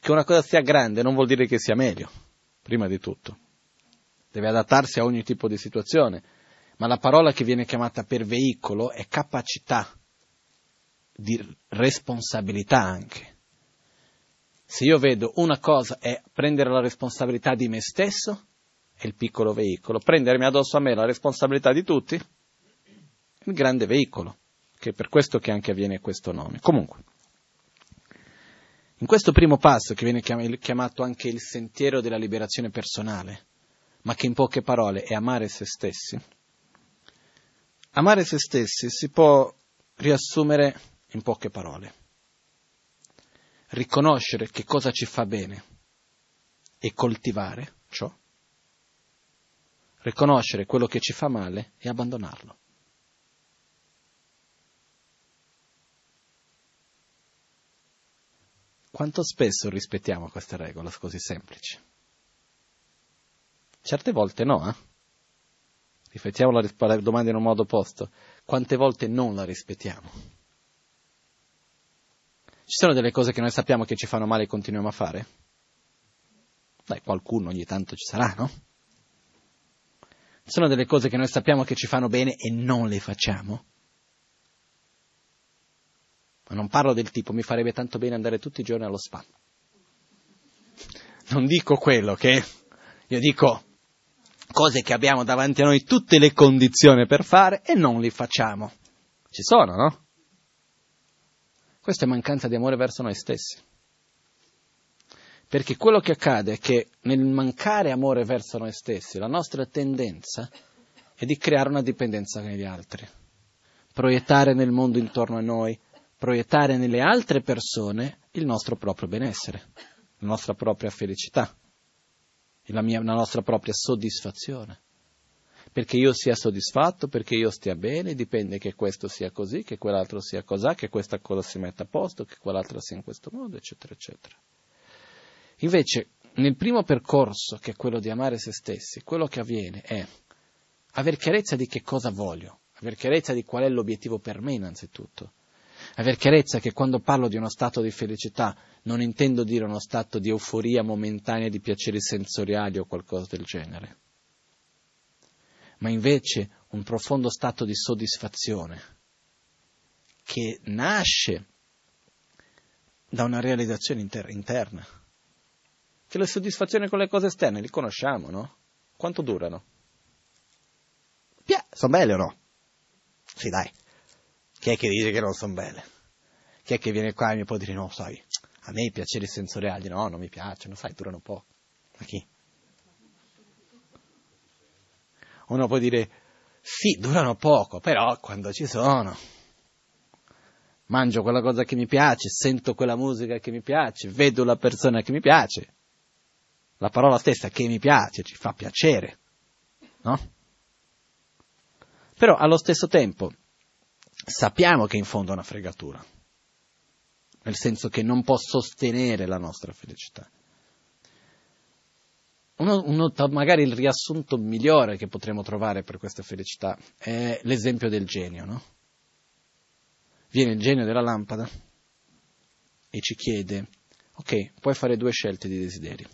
che una cosa sia grande non vuol dire che sia meglio, prima di tutto deve adattarsi a ogni tipo di situazione, ma la parola che viene chiamata per veicolo è capacità di responsabilità anche. Se io vedo una cosa è prendere la responsabilità di me stesso, è il piccolo veicolo, prendermi addosso a me la responsabilità di tutti, il grande veicolo, che è per questo che anche avviene questo nome. Comunque, in questo primo passo, che viene chiamato anche il sentiero della liberazione personale, ma che in poche parole è amare se stessi, amare se stessi si può riassumere in poche parole. Riconoscere che cosa ci fa bene e coltivare ciò. Riconoscere quello che ci fa male e abbandonarlo. Quanto spesso rispettiamo queste regole così semplici? Certe volte no, eh? Riflettiamo la, la domanda in un modo opposto. Quante volte non la rispettiamo? Ci sono delle cose che noi sappiamo che ci fanno male e continuiamo a fare? Dai, qualcuno ogni tanto ci sarà, no? Ci sono delle cose che noi sappiamo che ci fanno bene e non le facciamo? Ma non parlo del tipo mi farebbe tanto bene andare tutti i giorni allo spa. Non dico quello che io dico cose che abbiamo davanti a noi tutte le condizioni per fare e non li facciamo. Ci sono, no? Questa è mancanza di amore verso noi stessi. Perché quello che accade è che nel mancare amore verso noi stessi, la nostra tendenza è di creare una dipendenza negli altri, proiettare nel mondo intorno a noi, proiettare nelle altre persone il nostro proprio benessere, la nostra propria felicità la, mia, la nostra propria soddisfazione. Perché io sia soddisfatto, perché io stia bene, dipende che questo sia così, che quell'altro sia così, che questa cosa si metta a posto, che quell'altra sia in questo modo, eccetera, eccetera. Invece, nel primo percorso, che è quello di amare se stessi, quello che avviene è aver chiarezza di che cosa voglio, aver chiarezza di qual è l'obiettivo per me innanzitutto, aver chiarezza che quando parlo di uno stato di felicità non intendo dire uno stato di euforia momentanea di piaceri sensoriali o qualcosa del genere, ma invece un profondo stato di soddisfazione che nasce da una realizzazione inter- interna. Che le soddisfazioni con le cose esterne li conosciamo, no? Quanto durano? Pia, sono belle o no? Sì, dai. Chi è che dice che non sono belle? Chi è che viene qua e mi può dire no, sai, a me i piaceri sensoriali no, non mi piacciono, sai, durano poco. Ma chi? Uno può dire sì, durano poco, però quando ci sono, mangio quella cosa che mi piace, sento quella musica che mi piace, vedo la persona che mi piace, la parola stessa che mi piace, ci fa piacere, no? Però allo stesso tempo sappiamo che in fondo è una fregatura, nel senso che non può sostenere la nostra felicità. Uno, uno, magari il riassunto migliore che potremmo trovare per questa felicità è l'esempio del genio, no? Viene il genio della lampada e ci chiede, ok, puoi fare due scelte di desideri.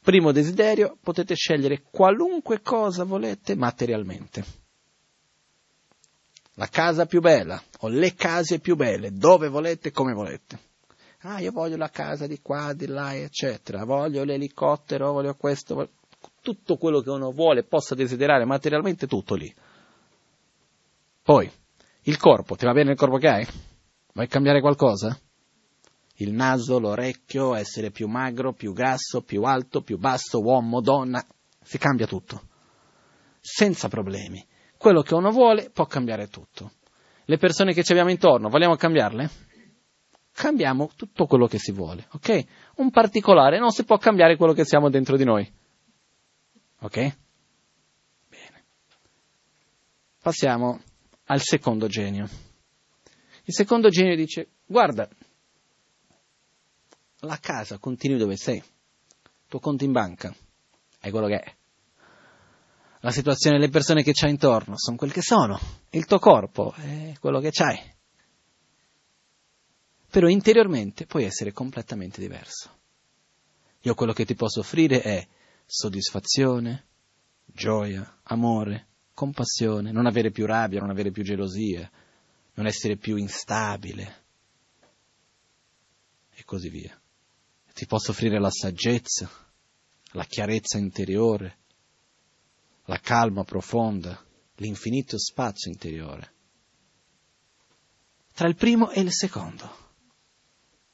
Primo desiderio, potete scegliere qualunque cosa volete materialmente la casa più bella o le case più belle, dove volete, come volete. Ah, io voglio la casa di qua, di là, eccetera, voglio l'elicottero, voglio questo, voglio... tutto quello che uno vuole, possa desiderare materialmente, tutto lì. Poi, il corpo, ti va bene il corpo che hai? Vuoi cambiare qualcosa? Il naso, l'orecchio, essere più magro, più grasso, più alto, più basso, uomo, donna, si cambia tutto. Senza problemi quello che uno vuole può cambiare tutto. Le persone che ci abbiamo intorno, vogliamo cambiarle? Cambiamo tutto quello che si vuole, ok? Un particolare, non si può cambiare quello che siamo dentro di noi. Ok? Bene. Passiamo al secondo genio. Il secondo genio dice, guarda, la casa continui dove sei, tuo conto in banca è quello che è la situazione delle persone che c'hai intorno sono quel che sono, il tuo corpo è quello che c'hai. Però interiormente puoi essere completamente diverso. Io quello che ti posso offrire è soddisfazione, gioia, amore, compassione, non avere più rabbia, non avere più gelosia, non essere più instabile e così via. Ti posso offrire la saggezza, la chiarezza interiore, la calma profonda, l'infinito spazio interiore. Tra il primo e il secondo.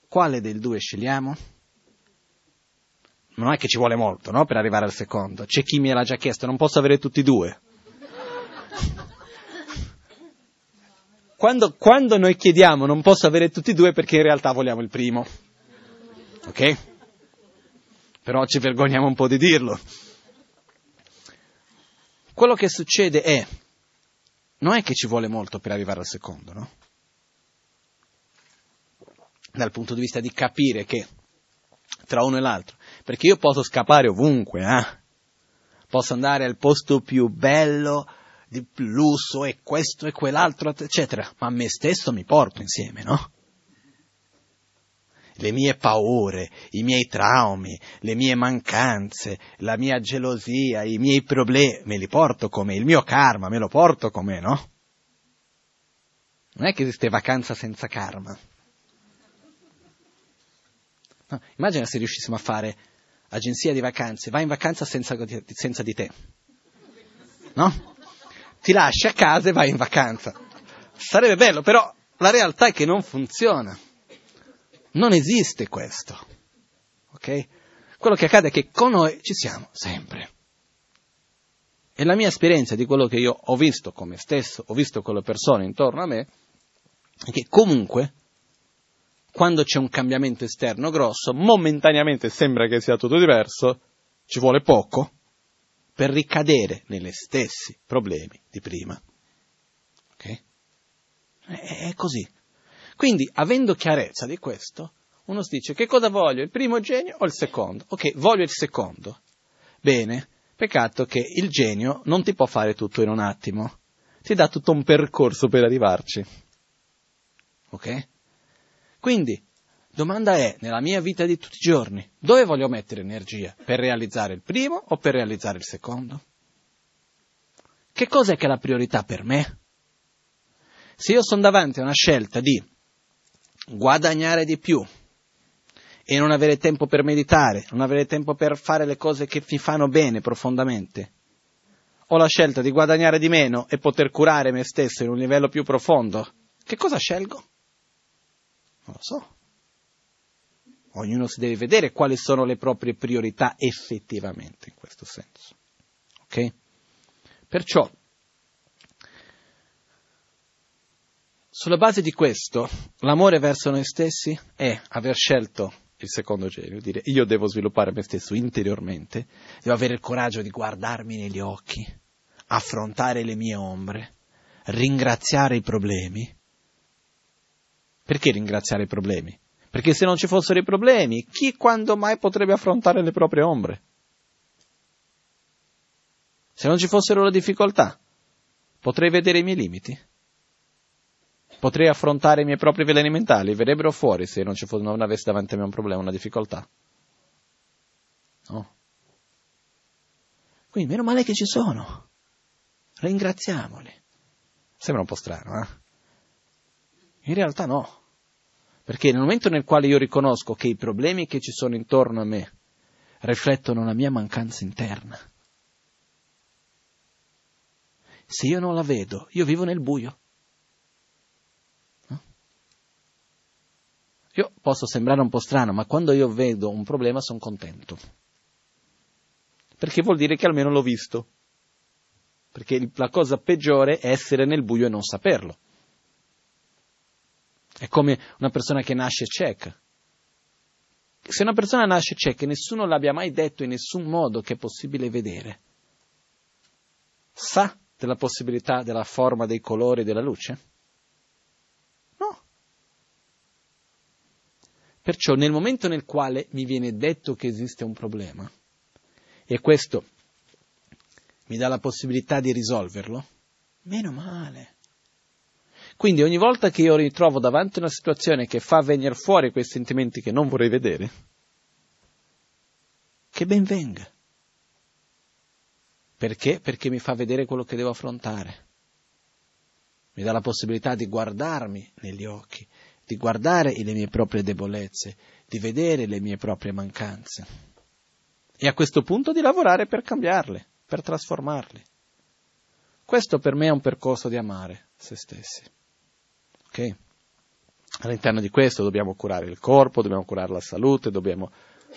Quale dei due scegliamo? Non è che ci vuole molto, no? Per arrivare al secondo. C'è chi me l'ha già chiesto, non posso avere tutti e due. Quando, quando noi chiediamo non posso avere tutti e due perché in realtà vogliamo il primo. Ok? Però ci vergogniamo un po' di dirlo. Quello che succede è, non è che ci vuole molto per arrivare al secondo, no? Dal punto di vista di capire che tra uno e l'altro, perché io posso scappare ovunque, eh? Posso andare al posto più bello, di lusso e questo e quell'altro, eccetera, ma me stesso mi porto insieme, no? Le mie paure, i miei traumi, le mie mancanze, la mia gelosia, i miei problemi, me li porto con me, il mio karma me lo porto con me, no? Non è che esiste vacanza senza karma. No, immagina se riuscissimo a fare agenzia di vacanze, vai in vacanza senza, senza di te. No? ti lasci a casa e vai in vacanza. Sarebbe bello, però la realtà è che non funziona. Non esiste questo. Ok? Quello che accade è che con noi ci siamo sempre. E la mia esperienza di quello che io ho visto con me stesso, ho visto con le persone intorno a me, è che comunque, quando c'è un cambiamento esterno grosso, momentaneamente sembra che sia tutto diverso, ci vuole poco, per ricadere negli stessi problemi di prima. Ok? È così. Quindi, avendo chiarezza di questo, uno si dice che cosa voglio, il primo genio o il secondo? Ok, voglio il secondo. Bene, peccato che il genio non ti può fare tutto in un attimo, ti dà tutto un percorso per arrivarci. Ok? Quindi, Domanda è, nella mia vita di tutti i giorni, dove voglio mettere energia? Per realizzare il primo o per realizzare il secondo? Che cos'è che è la priorità per me? Se io sono davanti a una scelta di guadagnare di più e non avere tempo per meditare, non avere tempo per fare le cose che mi fanno bene profondamente, ho la scelta di guadagnare di meno e poter curare me stesso in un livello più profondo, che cosa scelgo? Non lo so. Ognuno si deve vedere quali sono le proprie priorità effettivamente in questo senso. Ok? Perciò, sulla base di questo, l'amore verso noi stessi è aver scelto il secondo genio, dire io devo sviluppare me stesso interiormente, devo avere il coraggio di guardarmi negli occhi, affrontare le mie ombre, ringraziare i problemi. Perché ringraziare i problemi? Perché se non ci fossero i problemi, chi quando mai potrebbe affrontare le proprie ombre? Se non ci fossero le difficoltà, potrei vedere i miei limiti? Potrei affrontare i miei propri veleni mentali? Verrebbero fuori se non, fosse, non avessi davanti a me un problema, una difficoltà? No. Quindi meno male che ci sono. Ringraziamoli. Sembra un po' strano, eh? In realtà no. Perché nel momento nel quale io riconosco che i problemi che ci sono intorno a me riflettono la mia mancanza interna, se io non la vedo, io vivo nel buio. Io posso sembrare un po' strano, ma quando io vedo un problema sono contento. Perché vuol dire che almeno l'ho visto. Perché la cosa peggiore è essere nel buio e non saperlo. È come una persona che nasce cieca. Se una persona nasce cieca e nessuno l'abbia mai detto in nessun modo che è possibile vedere, sa della possibilità della forma, dei colori, della luce? No. Perciò nel momento nel quale mi viene detto che esiste un problema, e questo mi dà la possibilità di risolverlo, meno male. Quindi ogni volta che io ritrovo davanti a una situazione che fa venire fuori quei sentimenti che non vorrei vedere, che ben venga. Perché? Perché mi fa vedere quello che devo affrontare. Mi dà la possibilità di guardarmi negli occhi, di guardare le mie proprie debolezze, di vedere le mie proprie mancanze. e a questo punto di lavorare per cambiarle, per trasformarle. Questo per me è un percorso di amare se stessi. Ok? All'interno di questo dobbiamo curare il corpo, dobbiamo curare la salute, dobbiamo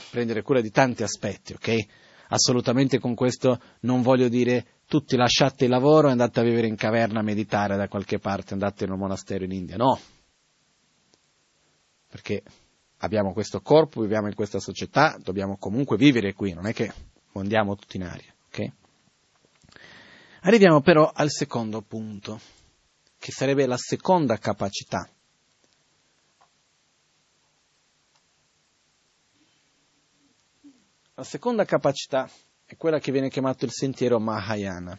prendere cura di tanti aspetti, ok? Assolutamente con questo non voglio dire tutti lasciate il lavoro e andate a vivere in caverna a meditare da qualche parte, andate in un monastero in India, no. Perché abbiamo questo corpo, viviamo in questa società, dobbiamo comunque vivere qui, non è che andiamo tutti in aria, ok? Arriviamo però al secondo punto, che sarebbe la seconda capacità. La seconda capacità è quella che viene chiamato il sentiero Mahayana.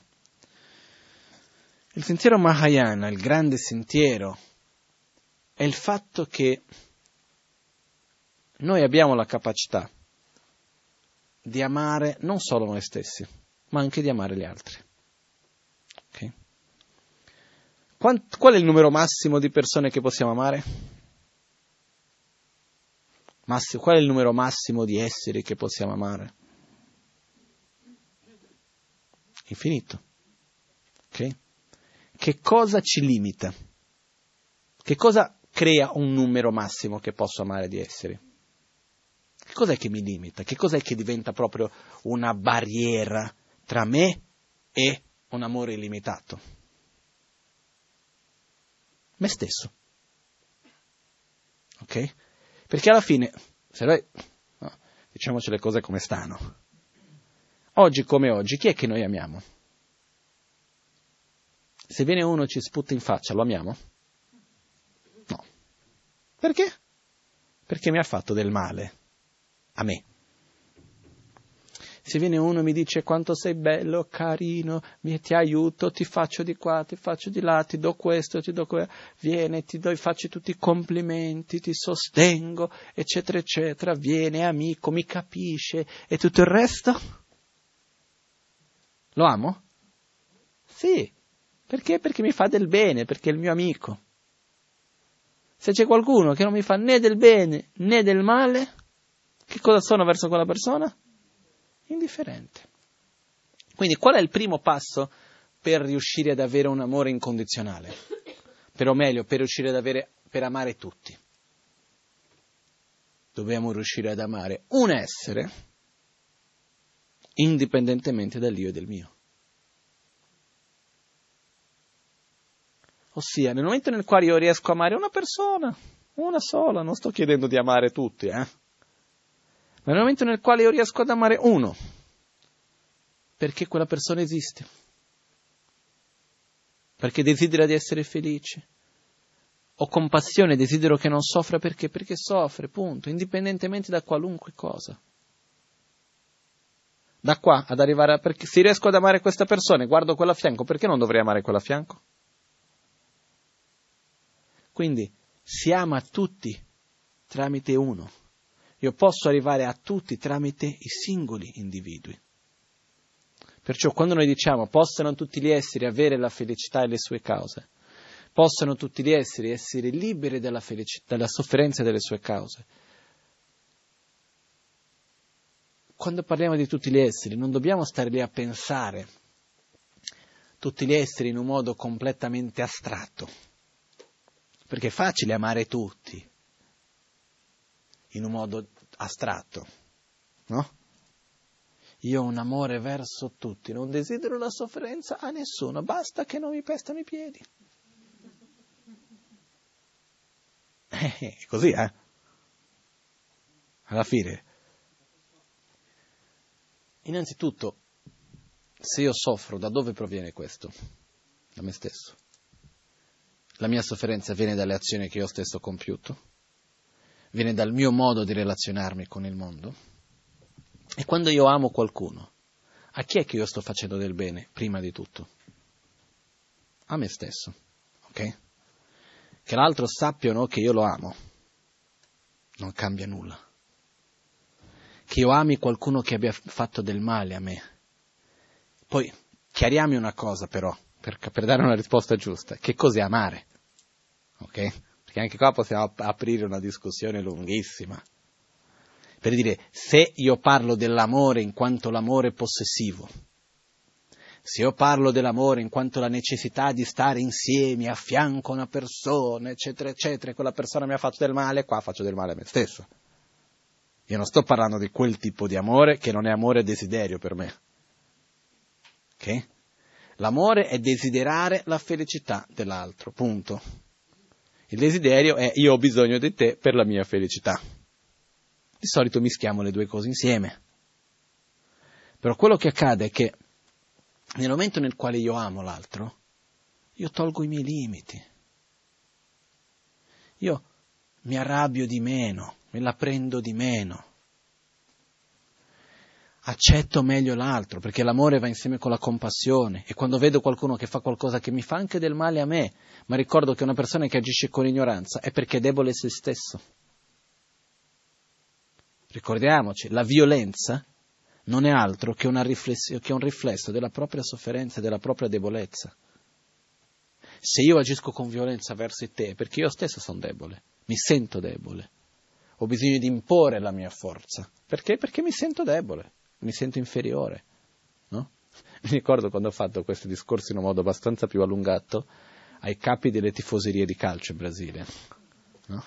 Il sentiero Mahayana, il grande sentiero, è il fatto che noi abbiamo la capacità di amare non solo noi stessi, ma anche di amare gli altri. Okay? Qual è il numero massimo di persone che possiamo amare? Massimo, qual è il numero massimo di esseri che possiamo amare? Infinito. Okay? Che cosa ci limita? Che cosa crea un numero massimo che posso amare di esseri? Che cos'è che mi limita? Che cos'è che diventa proprio una barriera tra me e un amore illimitato? Me stesso. Ok? Perché alla fine, se noi, no, diciamoci le cose come stanno, oggi come oggi, chi è che noi amiamo? Se viene uno e ci sputta in faccia, lo amiamo? No. Perché? Perché mi ha fatto del male a me. Se viene uno e mi dice quanto sei bello, carino, ti aiuto, ti faccio di qua, ti faccio di là, ti do questo, ti do quello, viene, ti do, faccio tutti i complimenti, ti sostengo, eccetera, eccetera, viene, amico, mi capisce e tutto il resto? Lo amo? Sì. Perché? Perché mi fa del bene, perché è il mio amico. Se c'è qualcuno che non mi fa né del bene né del male, che cosa sono verso quella persona? Indifferente. Quindi qual è il primo passo per riuscire ad avere un amore incondizionale? Per o meglio, per riuscire ad avere, per amare tutti. Dobbiamo riuscire ad amare un essere indipendentemente dall'io e del mio. Ossia, nel momento nel quale io riesco a amare una persona, una sola, non sto chiedendo di amare tutti, eh? Ma nel momento nel quale io riesco ad amare uno, perché quella persona esiste, perché desidera di essere felice, ho compassione, desidero che non soffra perché? Perché soffre, punto, indipendentemente da qualunque cosa. Da qua ad arrivare a perché se riesco ad amare questa persona e guardo quella a fianco, perché non dovrei amare quella a fianco? Quindi si ama tutti tramite uno. Io posso arrivare a tutti tramite i singoli individui. Perciò quando noi diciamo possano tutti gli esseri avere la felicità e le sue cause, possano tutti gli esseri essere liberi dalla, felicità, dalla sofferenza e delle sue cause. Quando parliamo di tutti gli esseri non dobbiamo stare lì a pensare tutti gli esseri in un modo completamente astratto, perché è facile amare tutti in un modo astratto, no? Io ho un amore verso tutti, non desidero la sofferenza a nessuno, basta che non mi pestano i piedi. <laughs> Eh, così, eh? Alla fine. Innanzitutto, se io soffro, da dove proviene questo? Da me stesso. La mia sofferenza viene dalle azioni che io stesso ho compiuto? Viene dal mio modo di relazionarmi con il mondo? E quando io amo qualcuno, a chi è che io sto facendo del bene, prima di tutto? A me stesso, ok? Che l'altro sappia no che io lo amo, non cambia nulla. Che io ami qualcuno che abbia fatto del male a me. Poi, chiariamo una cosa però, per, per dare una risposta giusta. Che cos'è amare? Ok? Perché anche qua possiamo aprire una discussione lunghissima. Per dire, se io parlo dell'amore in quanto l'amore possessivo, se io parlo dell'amore in quanto la necessità di stare insieme a fianco a una persona, eccetera, eccetera, e quella persona mi ha fatto del male, qua faccio del male a me stesso. Io non sto parlando di quel tipo di amore che non è amore e desiderio per me. Ok? L'amore è desiderare la felicità dell'altro, punto. Il desiderio è io ho bisogno di te per la mia felicità. Di solito mischiamo le due cose insieme. Però quello che accade è che nel momento nel quale io amo l'altro, io tolgo i miei limiti. Io mi arrabbio di meno, me la prendo di meno. Accetto meglio l'altro, perché l'amore va insieme con la compassione e quando vedo qualcuno che fa qualcosa che mi fa anche del male a me, ma ricordo che una persona che agisce con ignoranza è perché è debole se stesso. Ricordiamoci, la violenza non è altro che, che un riflesso della propria sofferenza e della propria debolezza. Se io agisco con violenza verso te, perché io stesso sono debole, mi sento debole, ho bisogno di imporre la mia forza. Perché? Perché mi sento debole, mi sento inferiore. No? <laughs> Mi ricordo quando ho fatto questi discorsi in un modo abbastanza più allungato ai capi delle tifoserie di calcio in Brasile. No?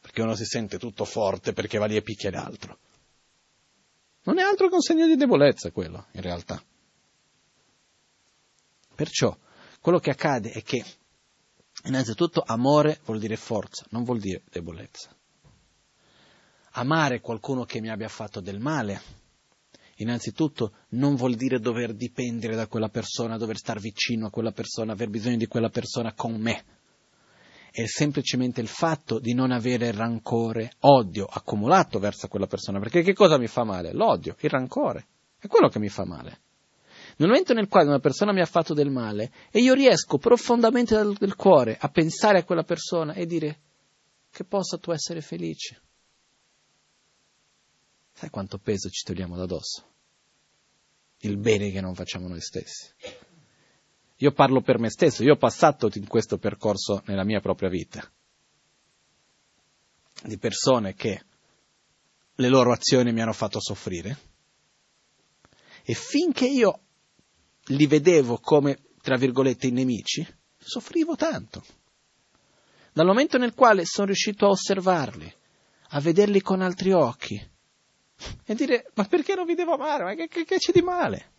Perché uno si sente tutto forte perché va lì e picchia l'altro. Non è altro che un segno di debolezza quello, in realtà. Perciò, quello che accade è che, innanzitutto, amore vuol dire forza, non vuol dire debolezza. Amare qualcuno che mi abbia fatto del male, innanzitutto, non vuol dire dover dipendere da quella persona, dover stare vicino a quella persona, aver bisogno di quella persona con me è semplicemente il fatto di non avere rancore, odio accumulato verso quella persona. Perché che cosa mi fa male? L'odio, il rancore. È quello che mi fa male. Nel momento nel quale una persona mi ha fatto del male e io riesco profondamente dal, del cuore a pensare a quella persona e dire che possa tu essere felice. Sai quanto peso ci togliamo da dosso? Il bene che non facciamo noi stessi. Io parlo per me stesso, io ho passato in questo percorso nella mia propria vita. Di persone che le loro azioni mi hanno fatto soffrire. E finché io li vedevo come, tra virgolette, i nemici, soffrivo tanto. Dal momento nel quale sono riuscito a osservarli, a vederli con altri occhi, e dire, ma perché non vi devo amare? Ma che, che, che c'è di male?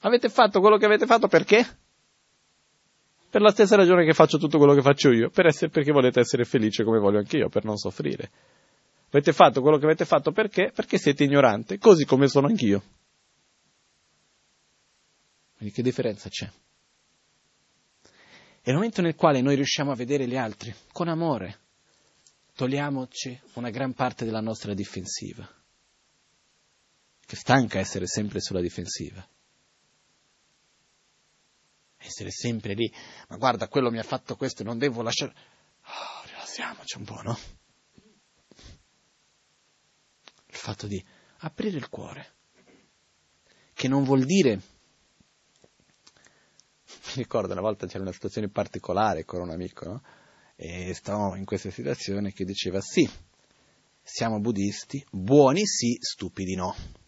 Avete fatto quello che avete fatto perché? Per la stessa ragione che faccio tutto quello che faccio io, per essere, perché volete essere felice come voglio anch'io, per non soffrire. Avete fatto quello che avete fatto perché? Perché siete ignorante, così come sono anch'io. Quindi che differenza c'è? E nel momento nel quale noi riusciamo a vedere gli altri con amore, togliamoci una gran parte della nostra difensiva, stanca essere sempre sulla difensiva essere sempre lì, ma guarda, quello mi ha fatto questo, non devo lasciare... Oh, rilassiamoci un po', no? Il fatto di aprire il cuore, che non vuol dire... Mi ricordo una volta c'era una situazione particolare con un amico, no? E stavamo in questa situazione che diceva sì, siamo buddisti, buoni sì, stupidi no.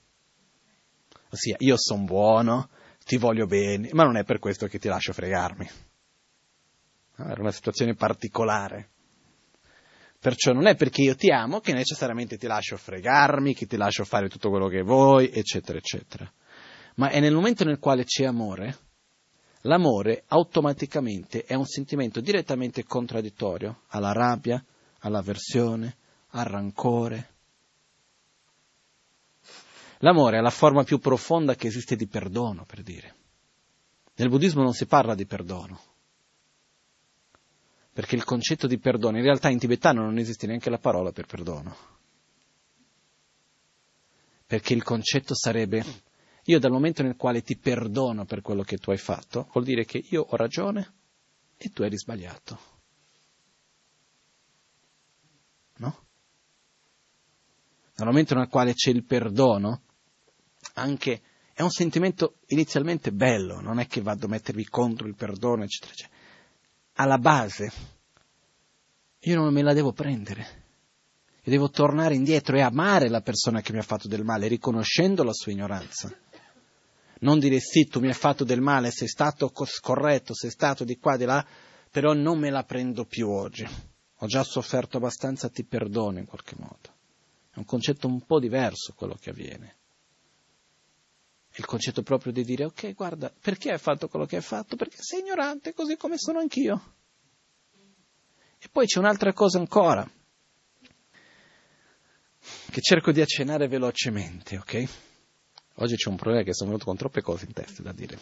Ossia, io sono buono, ti voglio bene, ma non è per questo che ti lascio fregarmi. Era una situazione particolare. Perciò non è perché io ti amo che necessariamente ti lascio fregarmi, che ti lascio fare tutto quello che vuoi, eccetera, eccetera. Ma è nel momento nel quale c'è amore, l'amore automaticamente è un sentimento direttamente contraddittorio alla rabbia, all'avversione, al rancore, L'amore è la forma più profonda che esiste di perdono, per dire. Nel buddismo non si parla di perdono, perché il concetto di perdono, in realtà in tibetano non esiste neanche la parola per perdono, perché il concetto sarebbe, io dal momento nel quale ti perdono per quello che tu hai fatto, vuol dire che io ho ragione e tu eri sbagliato. No? Dal momento nel quale c'è il perdono, anche, è un sentimento inizialmente bello, non è che vado a mettervi contro il perdono, eccetera, eccetera. Alla base, io non me la devo prendere. Io devo tornare indietro e amare la persona che mi ha fatto del male, riconoscendo la sua ignoranza. Non dire sì, tu mi hai fatto del male, sei stato scorretto, sei stato di qua, di là, però non me la prendo più oggi. Ho già sofferto abbastanza, ti perdono in qualche modo. È un concetto un po' diverso quello che avviene. Il concetto proprio di dire, ok, guarda, perché hai fatto quello che hai fatto? Perché sei ignorante, così come sono anch'io. E poi c'è un'altra cosa ancora, che cerco di accennare velocemente, ok? Oggi c'è un problema che sono venuto con troppe cose in testa da dire.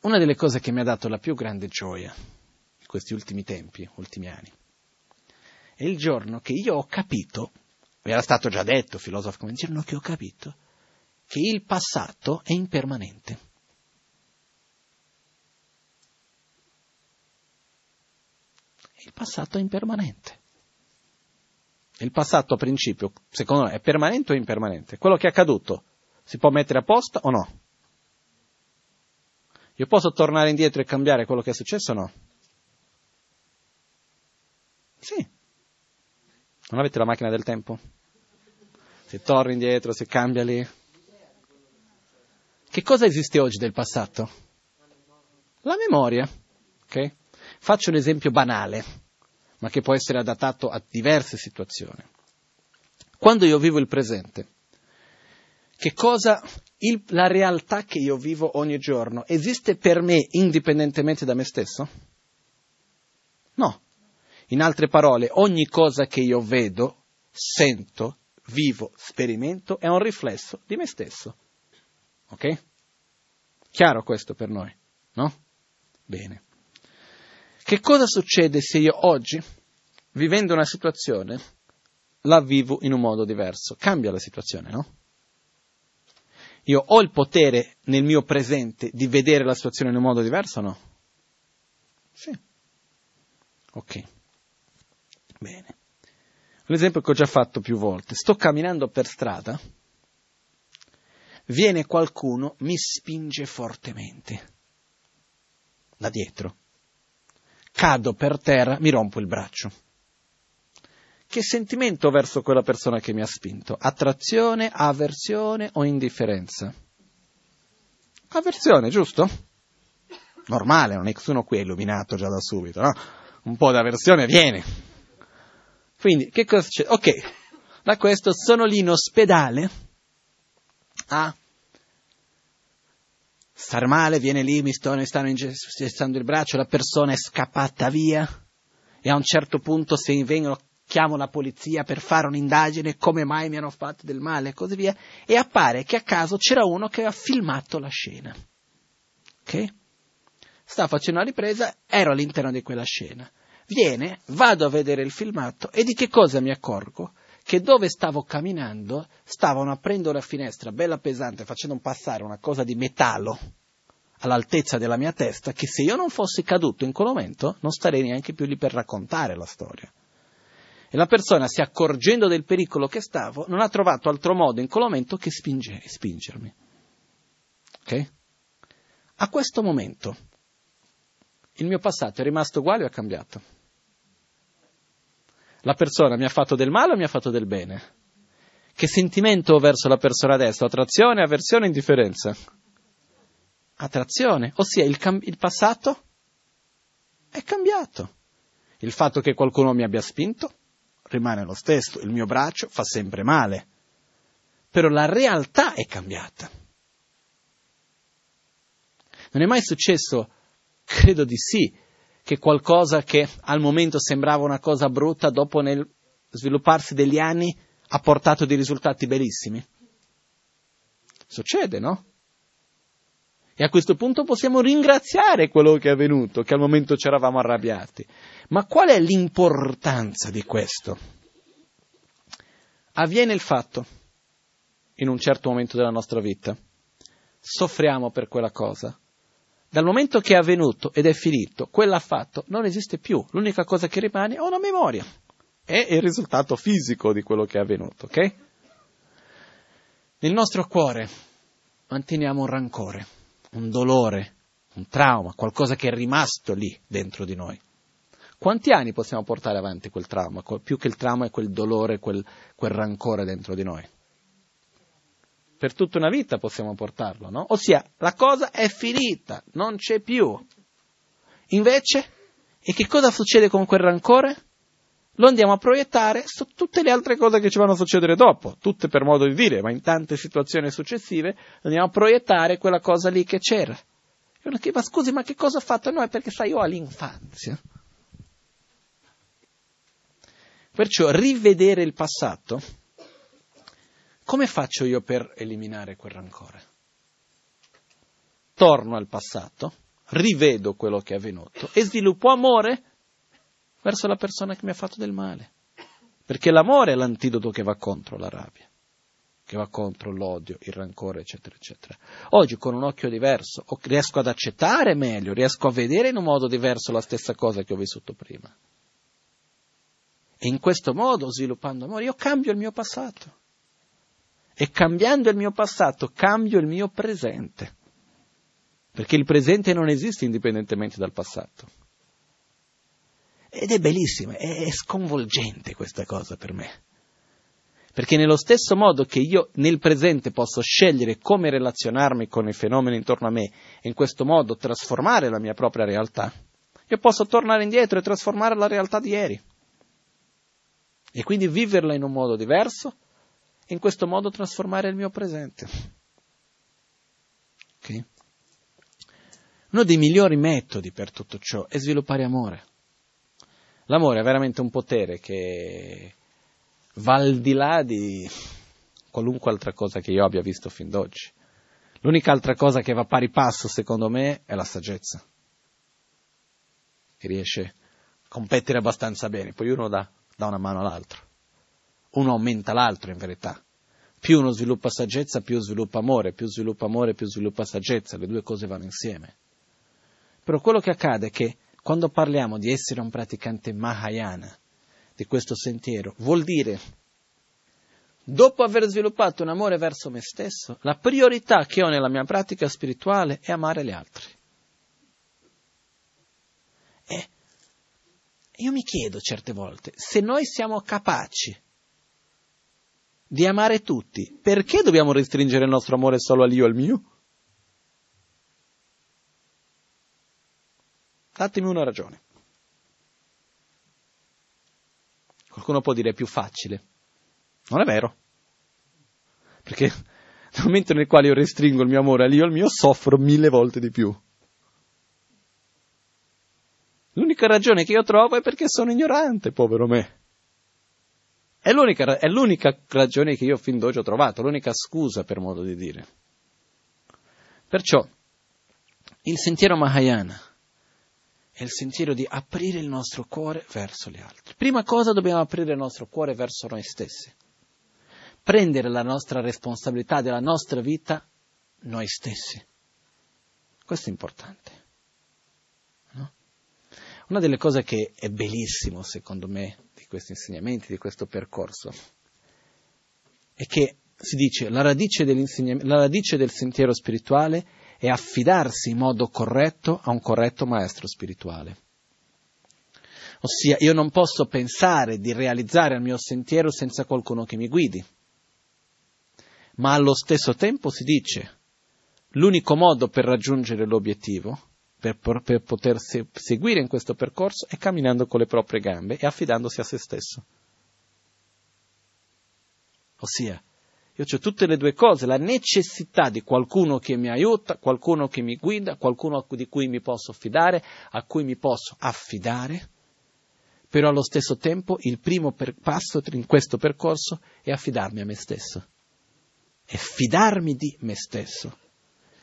Una delle cose che mi ha dato la più grande gioia in questi ultimi tempi, ultimi anni, è il giorno che io ho capito, mi era stato già detto, filosofo come il giorno che ho capito, che il passato è impermanente. Il passato è impermanente. Il passato a principio, secondo me, è permanente o impermanente? Quello che è accaduto si può mettere a posto o no? Io posso tornare indietro e cambiare quello che è successo o no? Sì. Non avete la macchina del tempo? Si torna indietro, si cambia lì. Che cosa esiste oggi del passato? La memoria. Okay? Faccio un esempio banale, ma che può essere adattato a diverse situazioni. Quando io vivo il presente, che cosa il, la realtà che io vivo ogni giorno esiste per me indipendentemente da me stesso? No. In altre parole, ogni cosa che io vedo, sento, vivo, sperimento è un riflesso di me stesso. Ok? Chiaro questo per noi, no? Bene. Che cosa succede se io oggi, vivendo una situazione, la vivo in un modo diverso? Cambia la situazione, no? Io ho il potere nel mio presente di vedere la situazione in un modo diverso o no? Sì. Ok. Bene. Un esempio che ho già fatto più volte. Sto camminando per strada, viene qualcuno, mi spinge fortemente da dietro. Cado per terra, mi rompo il braccio. Che sentimento verso quella persona che mi ha spinto? Attrazione, avversione o indifferenza? Avversione, giusto? Normale, non è sono qui illuminato già da subito, no? Un po' di avversione viene. Quindi, che cosa succede? Ok, da questo sono lì in ospedale a star male, viene lì, mi, mi stanno ingessando il braccio, la persona è scappata via e a un certo punto se vengono chiamo la polizia per fare un'indagine, come mai mi hanno fatto del male e così via, e appare che a caso c'era uno che aveva filmato la scena. Ok? Sta facendo una ripresa, ero all'interno di quella scena. Viene, vado a vedere il filmato e di che cosa mi accorgo? Che dove stavo camminando stavano aprendo la finestra bella pesante, facendo passare una cosa di metallo all'altezza della mia testa, che se io non fossi caduto in quel momento non starei neanche più lì per raccontare la storia. E la persona, si accorgendo del pericolo che stavo, non ha trovato altro modo in quel momento che spinge, spingermi. Ok? A questo momento il mio passato è rimasto uguale o è cambiato? La persona mi ha fatto del male o mi ha fatto del bene? Che sentimento ho verso la persona adesso? Attrazione, avversione, indifferenza? Attrazione, ossia il, cam- il passato è cambiato. Il fatto che qualcuno mi abbia spinto rimane lo stesso, il mio braccio fa sempre male, però la realtà è cambiata. Non è mai successo, credo di sì, che qualcosa che al momento sembrava una cosa brutta, dopo nel svilupparsi degli anni ha portato dei risultati bellissimi. Succede, no? E a questo punto possiamo ringraziare quello che è avvenuto, che al momento ci eravamo arrabbiati. Ma qual è l'importanza di questo? Avviene il fatto, in un certo momento della nostra vita, soffriamo per quella cosa. Dal momento che è avvenuto ed è finito, quell'affatto non esiste più. L'unica cosa che rimane è una memoria. È il risultato fisico di quello che è avvenuto, ok? Nel nostro cuore manteniamo un rancore un dolore, un trauma, qualcosa che è rimasto lì dentro di noi. Quanti anni possiamo portare avanti quel trauma? Più che il trauma è quel dolore, quel, quel rancore dentro di noi. Per tutta una vita possiamo portarlo, no? Ossia, la cosa è finita, non c'è più. Invece, e che cosa succede con quel rancore? Lo andiamo a proiettare su tutte le altre cose che ci vanno a succedere dopo, tutte per modo di dire, ma in tante situazioni successive andiamo a proiettare quella cosa lì che c'era. E uno chiede, ma scusi, ma che cosa ho fatto? No, è perché sai, io ho l'infanzia. Perciò rivedere il passato, come faccio io per eliminare quel rancore? Torno al passato, rivedo quello che è avvenuto e sviluppo amore verso la persona che mi ha fatto del male. Perché l'amore è l'antidoto che va contro la rabbia, che va contro l'odio, il rancore, eccetera, eccetera. Oggi con un occhio diverso riesco ad accettare meglio, riesco a vedere in un modo diverso la stessa cosa che ho vissuto prima. E in questo modo, sviluppando amore, io cambio il mio passato. E cambiando il mio passato, cambio il mio presente. Perché il presente non esiste indipendentemente dal passato. Ed è bellissima, è sconvolgente questa cosa per me. Perché nello stesso modo che io nel presente posso scegliere come relazionarmi con i fenomeni intorno a me e in questo modo trasformare la mia propria realtà, io posso tornare indietro e trasformare la realtà di ieri e quindi viverla in un modo diverso e in questo modo trasformare il mio presente. Okay? Uno dei migliori metodi per tutto ciò è sviluppare amore. L'amore è veramente un potere che va al di là di qualunque altra cosa che io abbia visto fin d'oggi. L'unica altra cosa che va pari passo, secondo me, è la saggezza, che riesce a competere abbastanza bene. Poi uno dà da una mano all'altro. Uno aumenta l'altro in verità. Più uno sviluppa saggezza, più sviluppa amore, più sviluppa amore, più sviluppa saggezza, le due cose vanno insieme. Però quello che accade è che quando parliamo di essere un praticante Mahayana, di questo sentiero, vuol dire, dopo aver sviluppato un amore verso me stesso, la priorità che ho nella mia pratica spirituale è amare gli altri. E io mi chiedo certe volte, se noi siamo capaci di amare tutti, perché dobbiamo restringere il nostro amore solo all'io e al mio? Datemi una ragione. Qualcuno può dire è più facile. Non è vero. Perché nel momento nel quale io restringo il mio amore all'io e al mio, soffro mille volte di più. L'unica ragione che io trovo è perché sono ignorante, povero me. È l'unica, è l'unica ragione che io fin d'oggi ho trovato, l'unica scusa per modo di dire. Perciò il sentiero Mahayana è il sentiero di aprire il nostro cuore verso gli altri. Prima cosa dobbiamo aprire il nostro cuore verso noi stessi. Prendere la nostra responsabilità della nostra vita noi stessi. Questo è importante. Una delle cose che è bellissimo, secondo me, di questi insegnamenti, di questo percorso, è che si dice la radice, la radice del sentiero spirituale è affidarsi in modo corretto a un corretto maestro spirituale. Ossia, io non posso pensare di realizzare il mio sentiero senza qualcuno che mi guidi. Ma allo stesso tempo si dice, l'unico modo per raggiungere l'obiettivo per, per poter se, seguire in questo percorso è camminando con le proprie gambe e affidandosi a se stesso. Ossia, io ho tutte le due cose, la necessità di qualcuno che mi aiuta, qualcuno che mi guida, qualcuno di cui mi posso fidare, a cui mi posso affidare, però allo stesso tempo il primo passo in questo percorso è affidarmi a me stesso, è fidarmi di me stesso,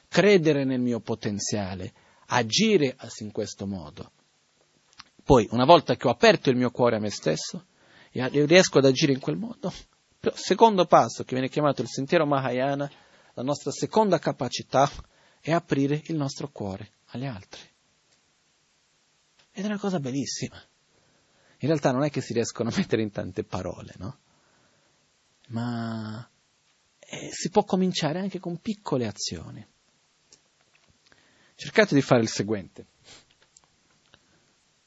credere nel mio potenziale, agire in questo modo. Poi, una volta che ho aperto il mio cuore a me stesso, io riesco ad agire in quel modo. Secondo passo, che viene chiamato il sentiero Mahayana, la nostra seconda capacità è aprire il nostro cuore agli altri. Ed è una cosa bellissima. In realtà non è che si riescono a mettere in tante parole, no? Ma eh, si può cominciare anche con piccole azioni. Cercate di fare il seguente.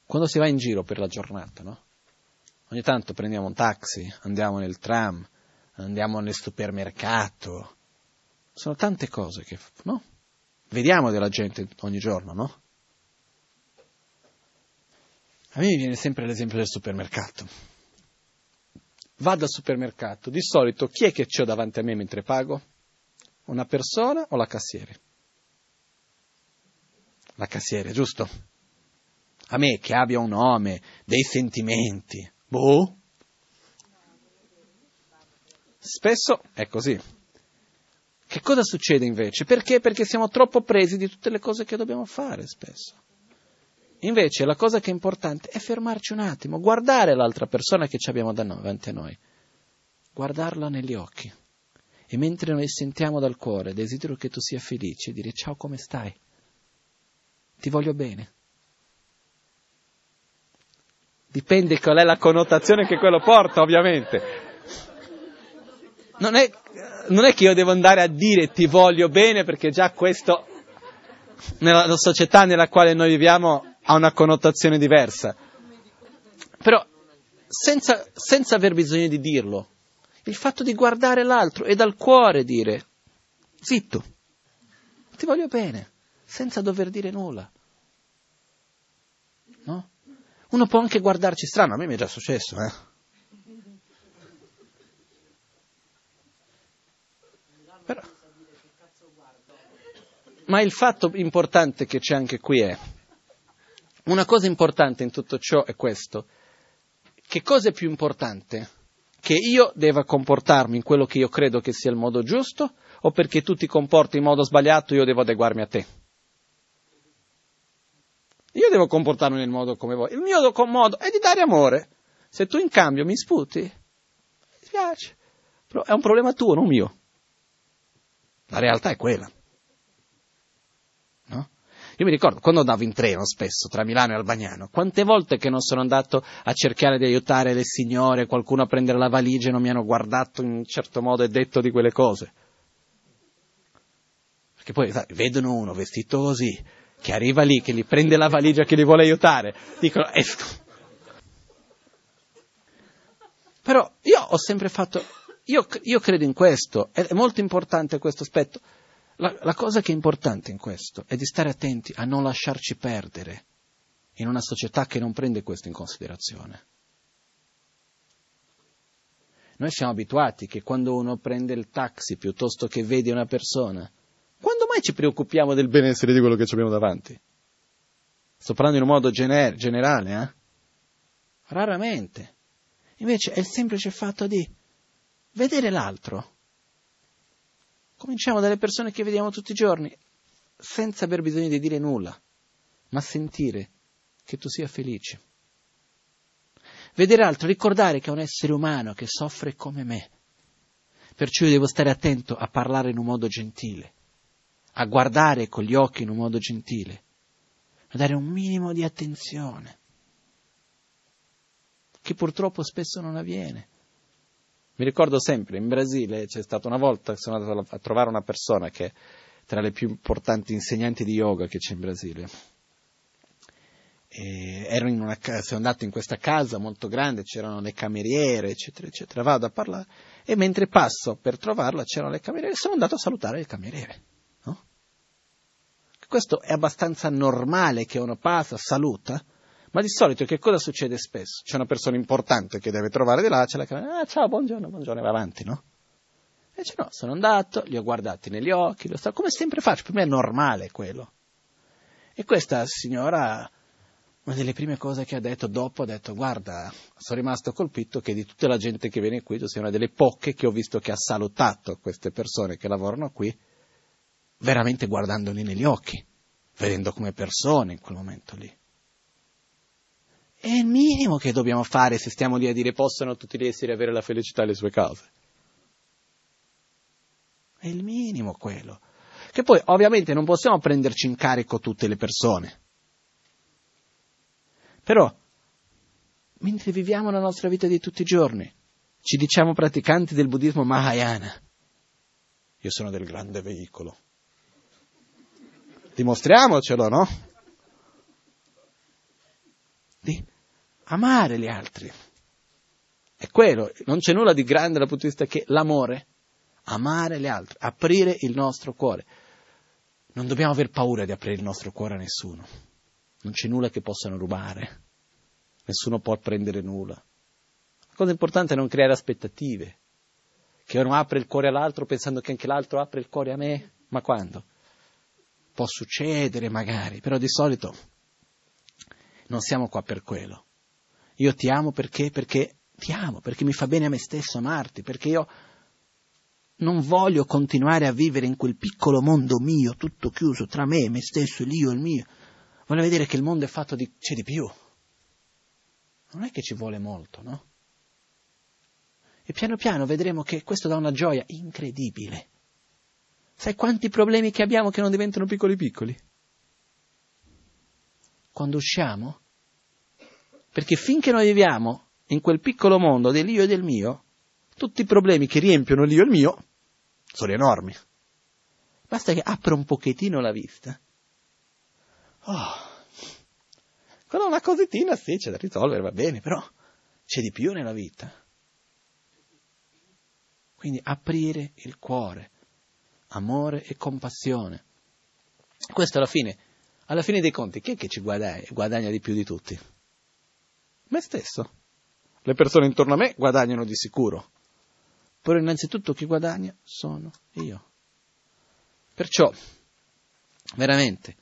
quando si va in giro per la giornata, no? Ogni tanto prendiamo un taxi, andiamo nel tram, andiamo nel supermercato. Sono tante cose che, no? Vediamo della gente ogni giorno, no? A me viene sempre l'esempio del supermercato. Vado al supermercato, di solito chi è che ho davanti a me mentre pago? Una persona o la cassiere? La cassiere, giusto? A me che abbia un nome, dei sentimenti. Boh. Spesso è così. Che cosa succede invece? Perché? Perché siamo troppo presi di tutte le cose che dobbiamo fare spesso. Invece la cosa che è importante è fermarci un attimo, guardare l'altra persona che abbiamo davanti a noi, guardarla negli occhi. E mentre noi sentiamo dal cuore, desidero che tu sia felice, dire ciao come stai, ti voglio bene. Dipende qual è la connotazione che quello porta, ovviamente. Non è, non è che io devo andare a dire ti voglio bene perché già questo, nella società nella quale noi viviamo, ha una connotazione diversa. Però, senza, senza aver bisogno di dirlo, il fatto di guardare l'altro e dal cuore dire, zitto, ti voglio bene, senza dover dire nulla. No? Uno può anche guardarci strano, a me mi è già successo, eh. Però, ma il fatto importante che c'è anche qui è, una cosa importante in tutto ciò è questo, che cosa è più importante? Che io deva comportarmi in quello che io credo che sia il modo giusto o perché tu ti comporti in modo sbagliato io devo adeguarmi a te? Io devo comportarmi nel modo come vuoi. Il mio modo è di dare amore. Se tu in cambio mi sputi, mi spiace. Però è un problema tuo, non mio. La realtà è quella. No? Io mi ricordo quando andavo in treno spesso tra Milano e Albagnano, quante volte che non sono andato a cercare di aiutare le signore, qualcuno a prendere la valigia e non mi hanno guardato in un certo modo e detto di quelle cose. Perché poi sai, vedono uno vestito così, che arriva lì, che gli prende la valigia, che li vuole aiutare, dicono esco. Però io ho sempre fatto, io, io credo in questo, è molto importante questo aspetto. La, la cosa che è importante in questo è di stare attenti a non lasciarci perdere in una società che non prende questo in considerazione. Noi siamo abituati che quando uno prende il taxi piuttosto che vede una persona, mai ci preoccupiamo del benessere di quello che abbiamo davanti? Sto parlando in un modo gener- generale, eh? Raramente. Invece è il semplice fatto di vedere l'altro. Cominciamo dalle persone che vediamo tutti i giorni, senza aver bisogno di dire nulla, ma sentire che tu sia felice. Vedere l'altro, ricordare che è un essere umano che soffre come me. Perciò io devo stare attento a parlare in un modo gentile a guardare con gli occhi in un modo gentile, a dare un minimo di attenzione, che purtroppo spesso non avviene. Mi ricordo sempre, in Brasile c'è stata una volta che sono andato a trovare una persona che è tra le più importanti insegnanti di yoga che c'è in Brasile. In una, sono andato in questa casa molto grande, c'erano le cameriere, eccetera, eccetera. Vado a parlare e mentre passo per trovarla c'erano le cameriere sono andato a salutare il cameriere. Questo è abbastanza normale che uno passa, saluta, ma di solito che cosa succede spesso? C'è una persona importante che deve trovare di là, c'è la camera, ah ciao, buongiorno, buongiorno, va avanti, no? E dice no, sono andato, li ho guardati negli occhi, sto, come sempre faccio, per me è normale quello. E questa signora, una delle prime cose che ha detto dopo, ha detto guarda, sono rimasto colpito che di tutta la gente che viene qui, tu sei una delle poche che ho visto che ha salutato queste persone che lavorano qui, veramente guardandoli negli occhi, vedendo come persone in quel momento lì. È il minimo che dobbiamo fare se stiamo lì a dire possono tutti gli esseri avere la felicità alle sue cause. È il minimo quello. Che poi ovviamente non possiamo prenderci in carico tutte le persone. Però, mentre viviamo la nostra vita di tutti i giorni, ci diciamo praticanti del buddismo Mahayana. Io sono del grande veicolo. Dimostriamocelo, no? amare gli altri. È quello, non c'è nulla di grande dal punto di vista che l'amore, amare gli altri, aprire il nostro cuore. Non dobbiamo aver paura di aprire il nostro cuore a nessuno. Non c'è nulla che possano rubare. Nessuno può prendere nulla. La cosa importante è non creare aspettative. Che uno apre il cuore all'altro pensando che anche l'altro apre il cuore a me. Ma quando? Può succedere magari, però di solito non siamo qua per quello. Io ti amo perché? Perché ti amo, perché mi fa bene a me stesso amarti, perché io non voglio continuare a vivere in quel piccolo mondo mio, tutto chiuso tra me, me stesso, l'io e il mio. Voglio vedere che il mondo è fatto di... c'è di più. Non è che ci vuole molto, no? E piano piano vedremo che questo dà una gioia incredibile. Sai quanti problemi che abbiamo che non diventano piccoli piccoli? Quando usciamo? Perché finché noi viviamo in quel piccolo mondo dell'io e del mio, tutti i problemi che riempiono l'io e il mio sono enormi. Basta che apra un pochettino la vista. Oh, è una cosettina, sì, c'è da risolvere, va bene, però c'è di più nella vita. Quindi aprire il cuore, amore e compassione. Questo alla fine, alla fine dei conti, chi è che ci guadagna, guadagna di più di tutti? Me stesso. Le persone intorno a me guadagnano di sicuro. Però innanzitutto chi guadagna sono io. Perciò, veramente,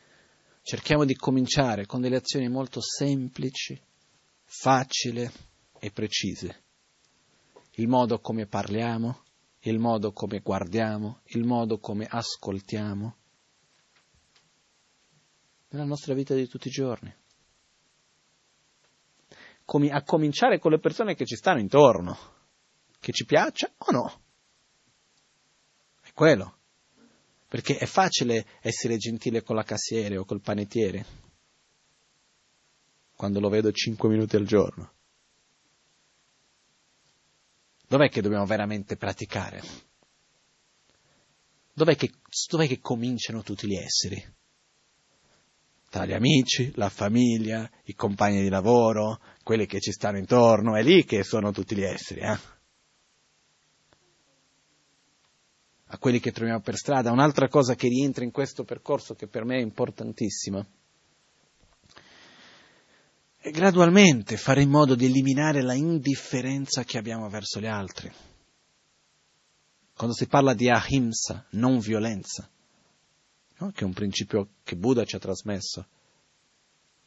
cerchiamo di cominciare con delle azioni molto semplici, facili e precise. Il modo come parliamo, il modo come guardiamo, il modo come ascoltiamo nella nostra vita di tutti i giorni. Come a cominciare con le persone che ci stanno intorno che ci piaccia o no. È quello. Perché è facile essere gentile con la cassiere o col panettiere quando lo vedo 5 minuti al giorno. Dov'è che dobbiamo veramente praticare? Dov'è che, dov'è che cominciano tutti gli esseri? Tra gli amici, la famiglia, i compagni di lavoro, quelli che ci stanno intorno, è lì che sono tutti gli esseri. Eh? a quelli che troviamo per strada. Un'altra cosa che rientra in questo percorso che per me è importantissima gradualmente fare in modo di eliminare la indifferenza che abbiamo verso gli altri. Quando si parla di ahimsa, non violenza, no? che è un principio che Buddha ci ha trasmesso,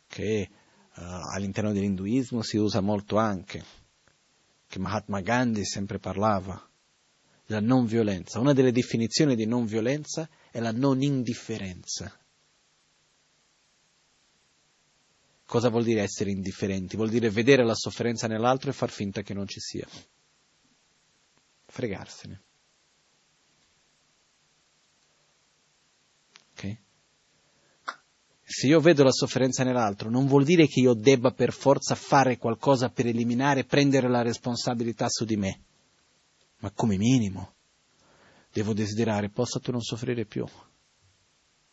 che uh, all'interno dell'induismo si usa molto anche, che Mahatma Gandhi sempre parlava, la non violenza. Una delle definizioni di non violenza è la non indifferenza. Cosa vuol dire essere indifferenti? Vuol dire vedere la sofferenza nell'altro e far finta che non ci sia. Fregarsene. Ok? Se io vedo la sofferenza nell'altro, non vuol dire che io debba per forza fare qualcosa per eliminare, prendere la responsabilità su di me ma come minimo devo desiderare possa tu non soffrire più.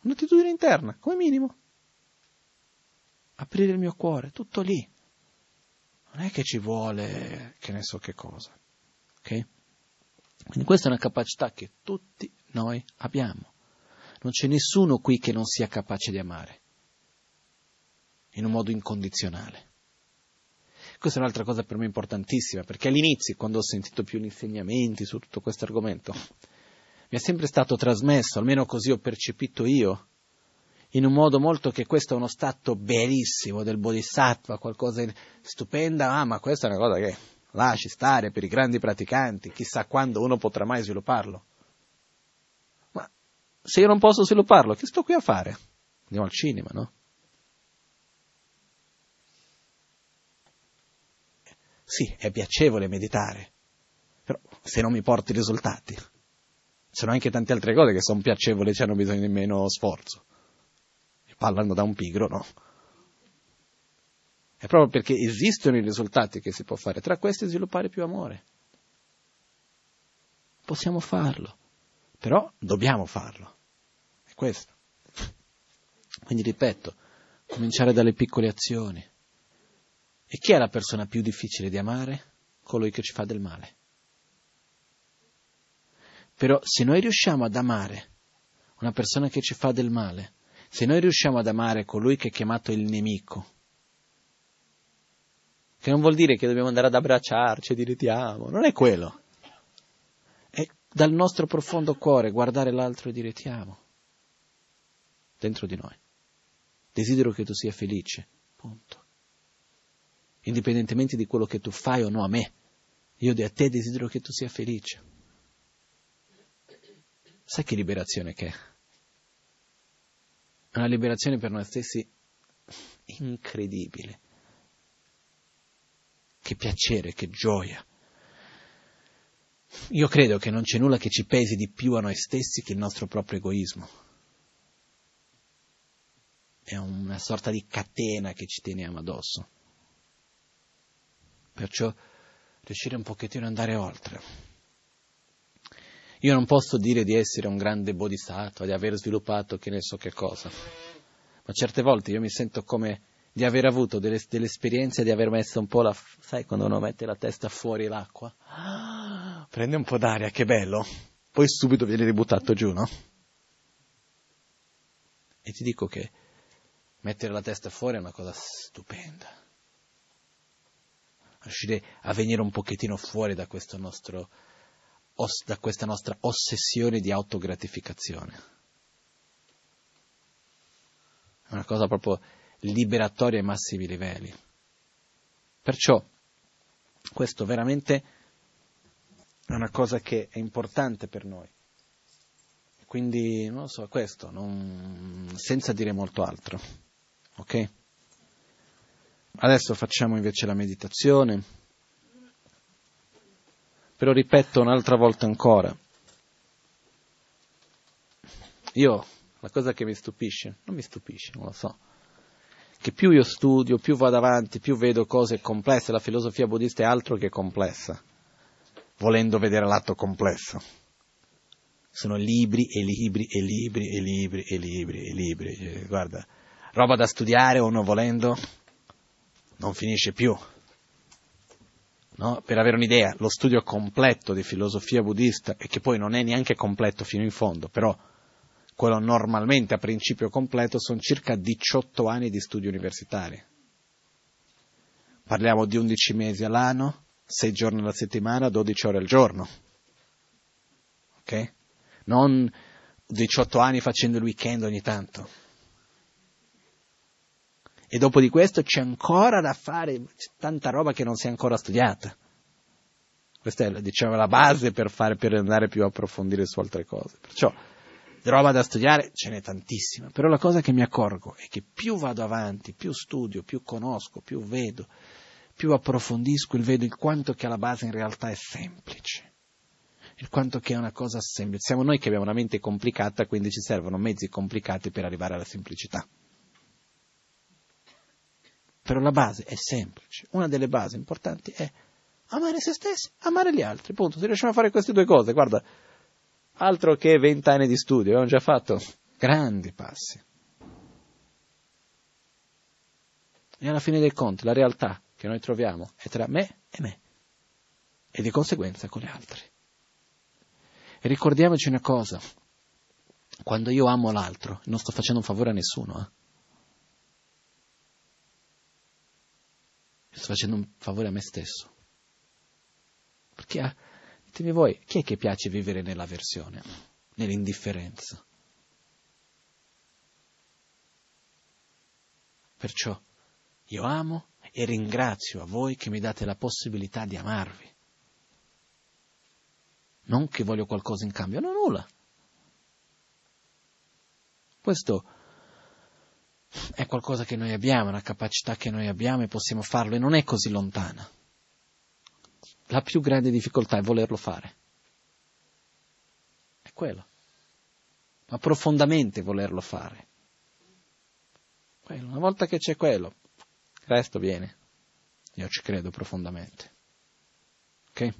Un'attitudine interna, come minimo. Aprire il mio cuore, tutto lì. Non è che ci vuole che ne so che cosa. Ok? Quindi questa è una capacità che tutti noi abbiamo. Non c'è nessuno qui che non sia capace di amare in un modo incondizionale. Questa è un'altra cosa per me importantissima, perché all'inizio, quando ho sentito più insegnamenti su tutto questo argomento, mi è sempre stato trasmesso, almeno così ho percepito io, in un modo molto che questo è uno stato bellissimo del bodhisattva, qualcosa di stupenda, ah ma questa è una cosa che lasci stare per i grandi praticanti, chissà quando uno potrà mai svilupparlo. Ma se io non posso svilupparlo, che sto qui a fare? Andiamo al cinema, no? Sì, è piacevole meditare, però se non mi porti risultati, ci sono anche tante altre cose che sono piacevoli e hanno bisogno di meno sforzo. Parlando da un pigro, no? È proprio perché esistono i risultati che si può fare, tra questi sviluppare più amore. Possiamo farlo, però dobbiamo farlo. È questo. Quindi ripeto, cominciare dalle piccole azioni E chi è la persona più difficile di amare? Colui che ci fa del male. Però se noi riusciamo ad amare una persona che ci fa del male, se noi riusciamo ad amare colui che è chiamato il nemico, che non vuol dire che dobbiamo andare ad abbracciarci e dire ti amo, non è quello. È dal nostro profondo cuore guardare l'altro e dire ti amo, dentro di noi. Desidero che tu sia felice, punto. Indipendentemente di quello che tu fai o no a me, io a te desidero che tu sia felice. Sai che liberazione che è? Una liberazione per noi stessi incredibile. Che piacere, che gioia. Io credo che non c'è nulla che ci pesi di più a noi stessi che il nostro proprio egoismo. È una sorta di catena che ci teniamo addosso. Perciò riuscire un pochettino ad andare oltre. Io non posso dire di essere un grande bodhisattva, di aver sviluppato che ne so che cosa, ma certe volte io mi sento come di aver avuto delle, delle esperienze, di aver messo un po' la... sai quando uno mette la testa fuori l'acqua? <gasps> prende un po' d'aria, che bello, poi subito viene ributtato giù, no? E ti dico che mettere la testa fuori è una cosa stupenda. Riuscire a venire un pochettino fuori da questo nostro da questa nostra ossessione di autogratificazione. È una cosa proprio liberatoria ai massimi livelli. Perciò questo veramente è una cosa che è importante per noi. Quindi, non lo so, questo, non, senza dire molto altro. Ok? Adesso facciamo invece la meditazione. Però ripeto un'altra volta ancora, io, la cosa che mi stupisce, non mi stupisce, non lo so, che più io studio, più vado avanti, più vedo cose complesse, la filosofia buddista è altro che complessa, volendo vedere l'atto complesso. Sono libri e libri e libri e libri e libri e libri. Guarda, roba da studiare uno volendo non finisce più no? per avere un'idea, lo studio completo di filosofia buddista, e che poi non è neanche completo fino in fondo, però quello normalmente a principio completo sono circa 18 anni di studi universitari. Parliamo di 11 mesi all'anno, 6 giorni alla settimana, 12 ore al giorno. Ok? Non 18 anni facendo il weekend ogni tanto. E dopo di questo c'è ancora da fare, tanta roba che non si è ancora studiata. Questa è diciamo, la base per, fare, per andare più a approfondire su altre cose. Perciò roba da studiare ce n'è tantissima, però la cosa che mi accorgo è che più vado avanti, più studio, più conosco, più vedo, più approfondisco il vedo il quanto che alla base in realtà è semplice, il quanto che è una cosa semplice. Siamo noi che abbiamo una mente complicata, quindi ci servono mezzi complicati per arrivare alla semplicità. Però la base è semplice. Una delle basi importanti è amare se stessi, amare gli altri. Punto. Se riusciamo a fare queste due cose, guarda, altro che vent'anni di studio, abbiamo già fatto grandi passi. E alla fine dei conti, la realtà che noi troviamo è tra me e me, e di conseguenza con gli altri. E ricordiamoci una cosa, quando io amo l'altro, non sto facendo un favore a nessuno, eh? Sto facendo un favore a me stesso. Perché, ah, ditemi voi, chi è che piace vivere nell'avversione, nell'indifferenza? Perciò io amo e ringrazio a voi che mi date la possibilità di amarvi. Non che voglio qualcosa in cambio, no, nulla. Questo è qualcosa che noi abbiamo, una capacità che noi abbiamo e possiamo farlo e non è così lontana. La più grande difficoltà è volerlo fare. È quello. Ma profondamente volerlo fare. Quello. Una volta che c'è quello, il resto viene. Io ci credo profondamente. Ok?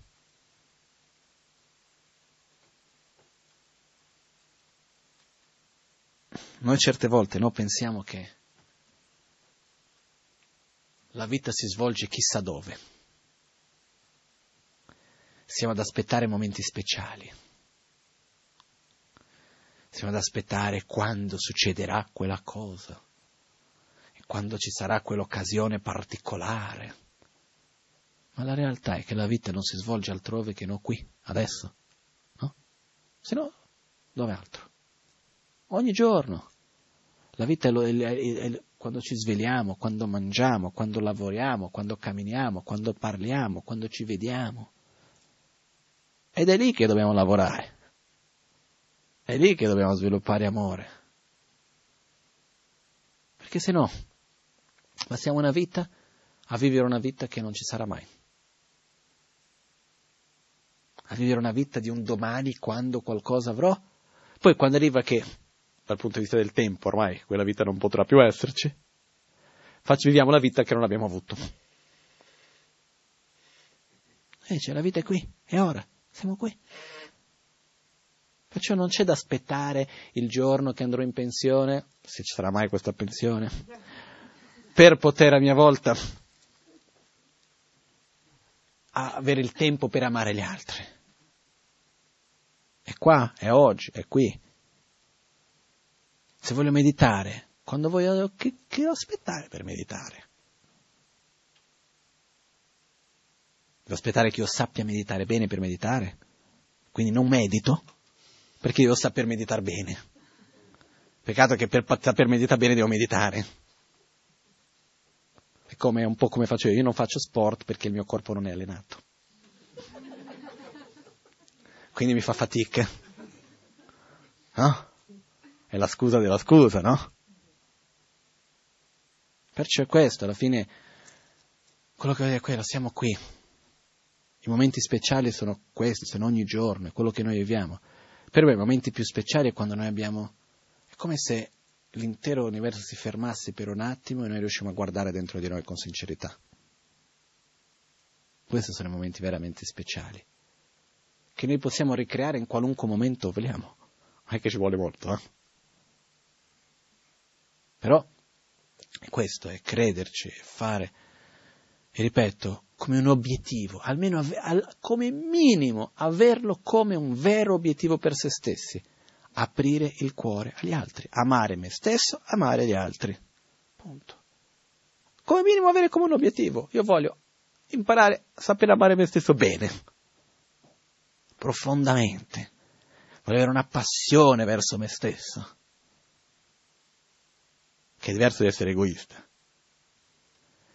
Noi certe volte no, pensiamo che la vita si svolge chissà dove. Siamo ad aspettare momenti speciali. Siamo ad aspettare quando succederà quella cosa e quando ci sarà quell'occasione particolare. Ma la realtà è che la vita non si svolge altrove che non qui, adesso. No? Se no, dove altro? Ogni giorno. La vita è, lo, è, è, è, quando ci svegliamo, quando mangiamo, quando lavoriamo, quando camminiamo, quando parliamo, quando ci vediamo. Ed è lì che dobbiamo lavorare. È lì che dobbiamo sviluppare amore. Perché se no, passiamo una vita a vivere una vita che non ci sarà mai. A vivere una vita di un domani quando qualcosa avrò. Poi quando arriva che, dal punto di vista del tempo, ormai quella vita non potrà più esserci, facci, viviamo la vita che non abbiamo avuto. E c'è la vita è qui, è ora, siamo qui. Perciò non c'è da aspettare il giorno che andrò in pensione, se ci sarà mai questa pensione, per poter a mia volta avere il tempo per amare gli altri. È qua, è oggi, è qui. Se voglio meditare, quando voglio, che, che devo aspettare per meditare? Devo aspettare che io sappia meditare bene per meditare? Quindi non medito? perché devo saper meditare bene. Peccato che per saper meditare bene devo meditare. È come, un po' come faccio io, io non faccio sport perché il mio corpo non è allenato. Quindi mi fa fatica. No? È la scusa della scusa, no? Perciò è questo, alla fine, quello che voglio dire è quello, siamo qui. I momenti speciali sono questi, sono ogni giorno, è quello che noi viviamo. Per me i momenti più speciali è quando noi abbiamo... è come se l'intero universo si fermasse per un attimo e noi riusciamo a guardare dentro di noi con sincerità. Questi sono i momenti veramente speciali, che noi possiamo ricreare in qualunque momento vogliamo. Non è che ci vuole molto, eh? Però questo è crederci, fare, e ripeto, come un obiettivo, almeno av- come minimo averlo come un vero obiettivo per se stessi, aprire il cuore agli altri, amare me stesso, amare gli altri. Punto. Come minimo avere come un obiettivo. Io voglio imparare a sapere amare me stesso bene, profondamente. Voglio avere una passione verso me stesso, che è diverso da essere egoista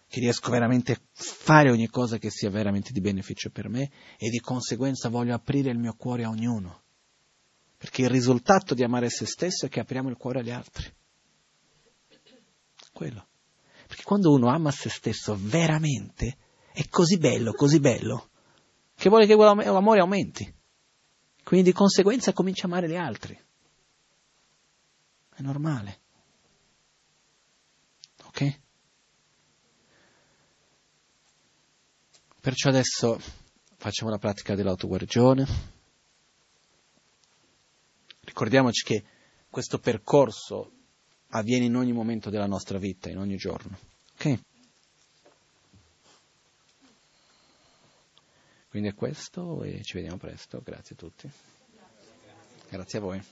che riesco veramente a fare ogni cosa che sia veramente di beneficio per me e di conseguenza voglio aprire il mio cuore a ognuno. Perché il risultato di amare se stesso è che apriamo il cuore agli altri. Quello. Perché quando uno ama se stesso veramente è così bello, così bello, che vuole che l'amore aumenti. Quindi di conseguenza comincia a amare gli altri. È normale. Ok? Perciò adesso facciamo la pratica dell'autoguarigione. Ricordiamoci che questo percorso avviene in ogni momento della nostra vita, in ogni giorno. Ok? Quindi è questo e ci vediamo presto. Grazie a tutti. Grazie a voi.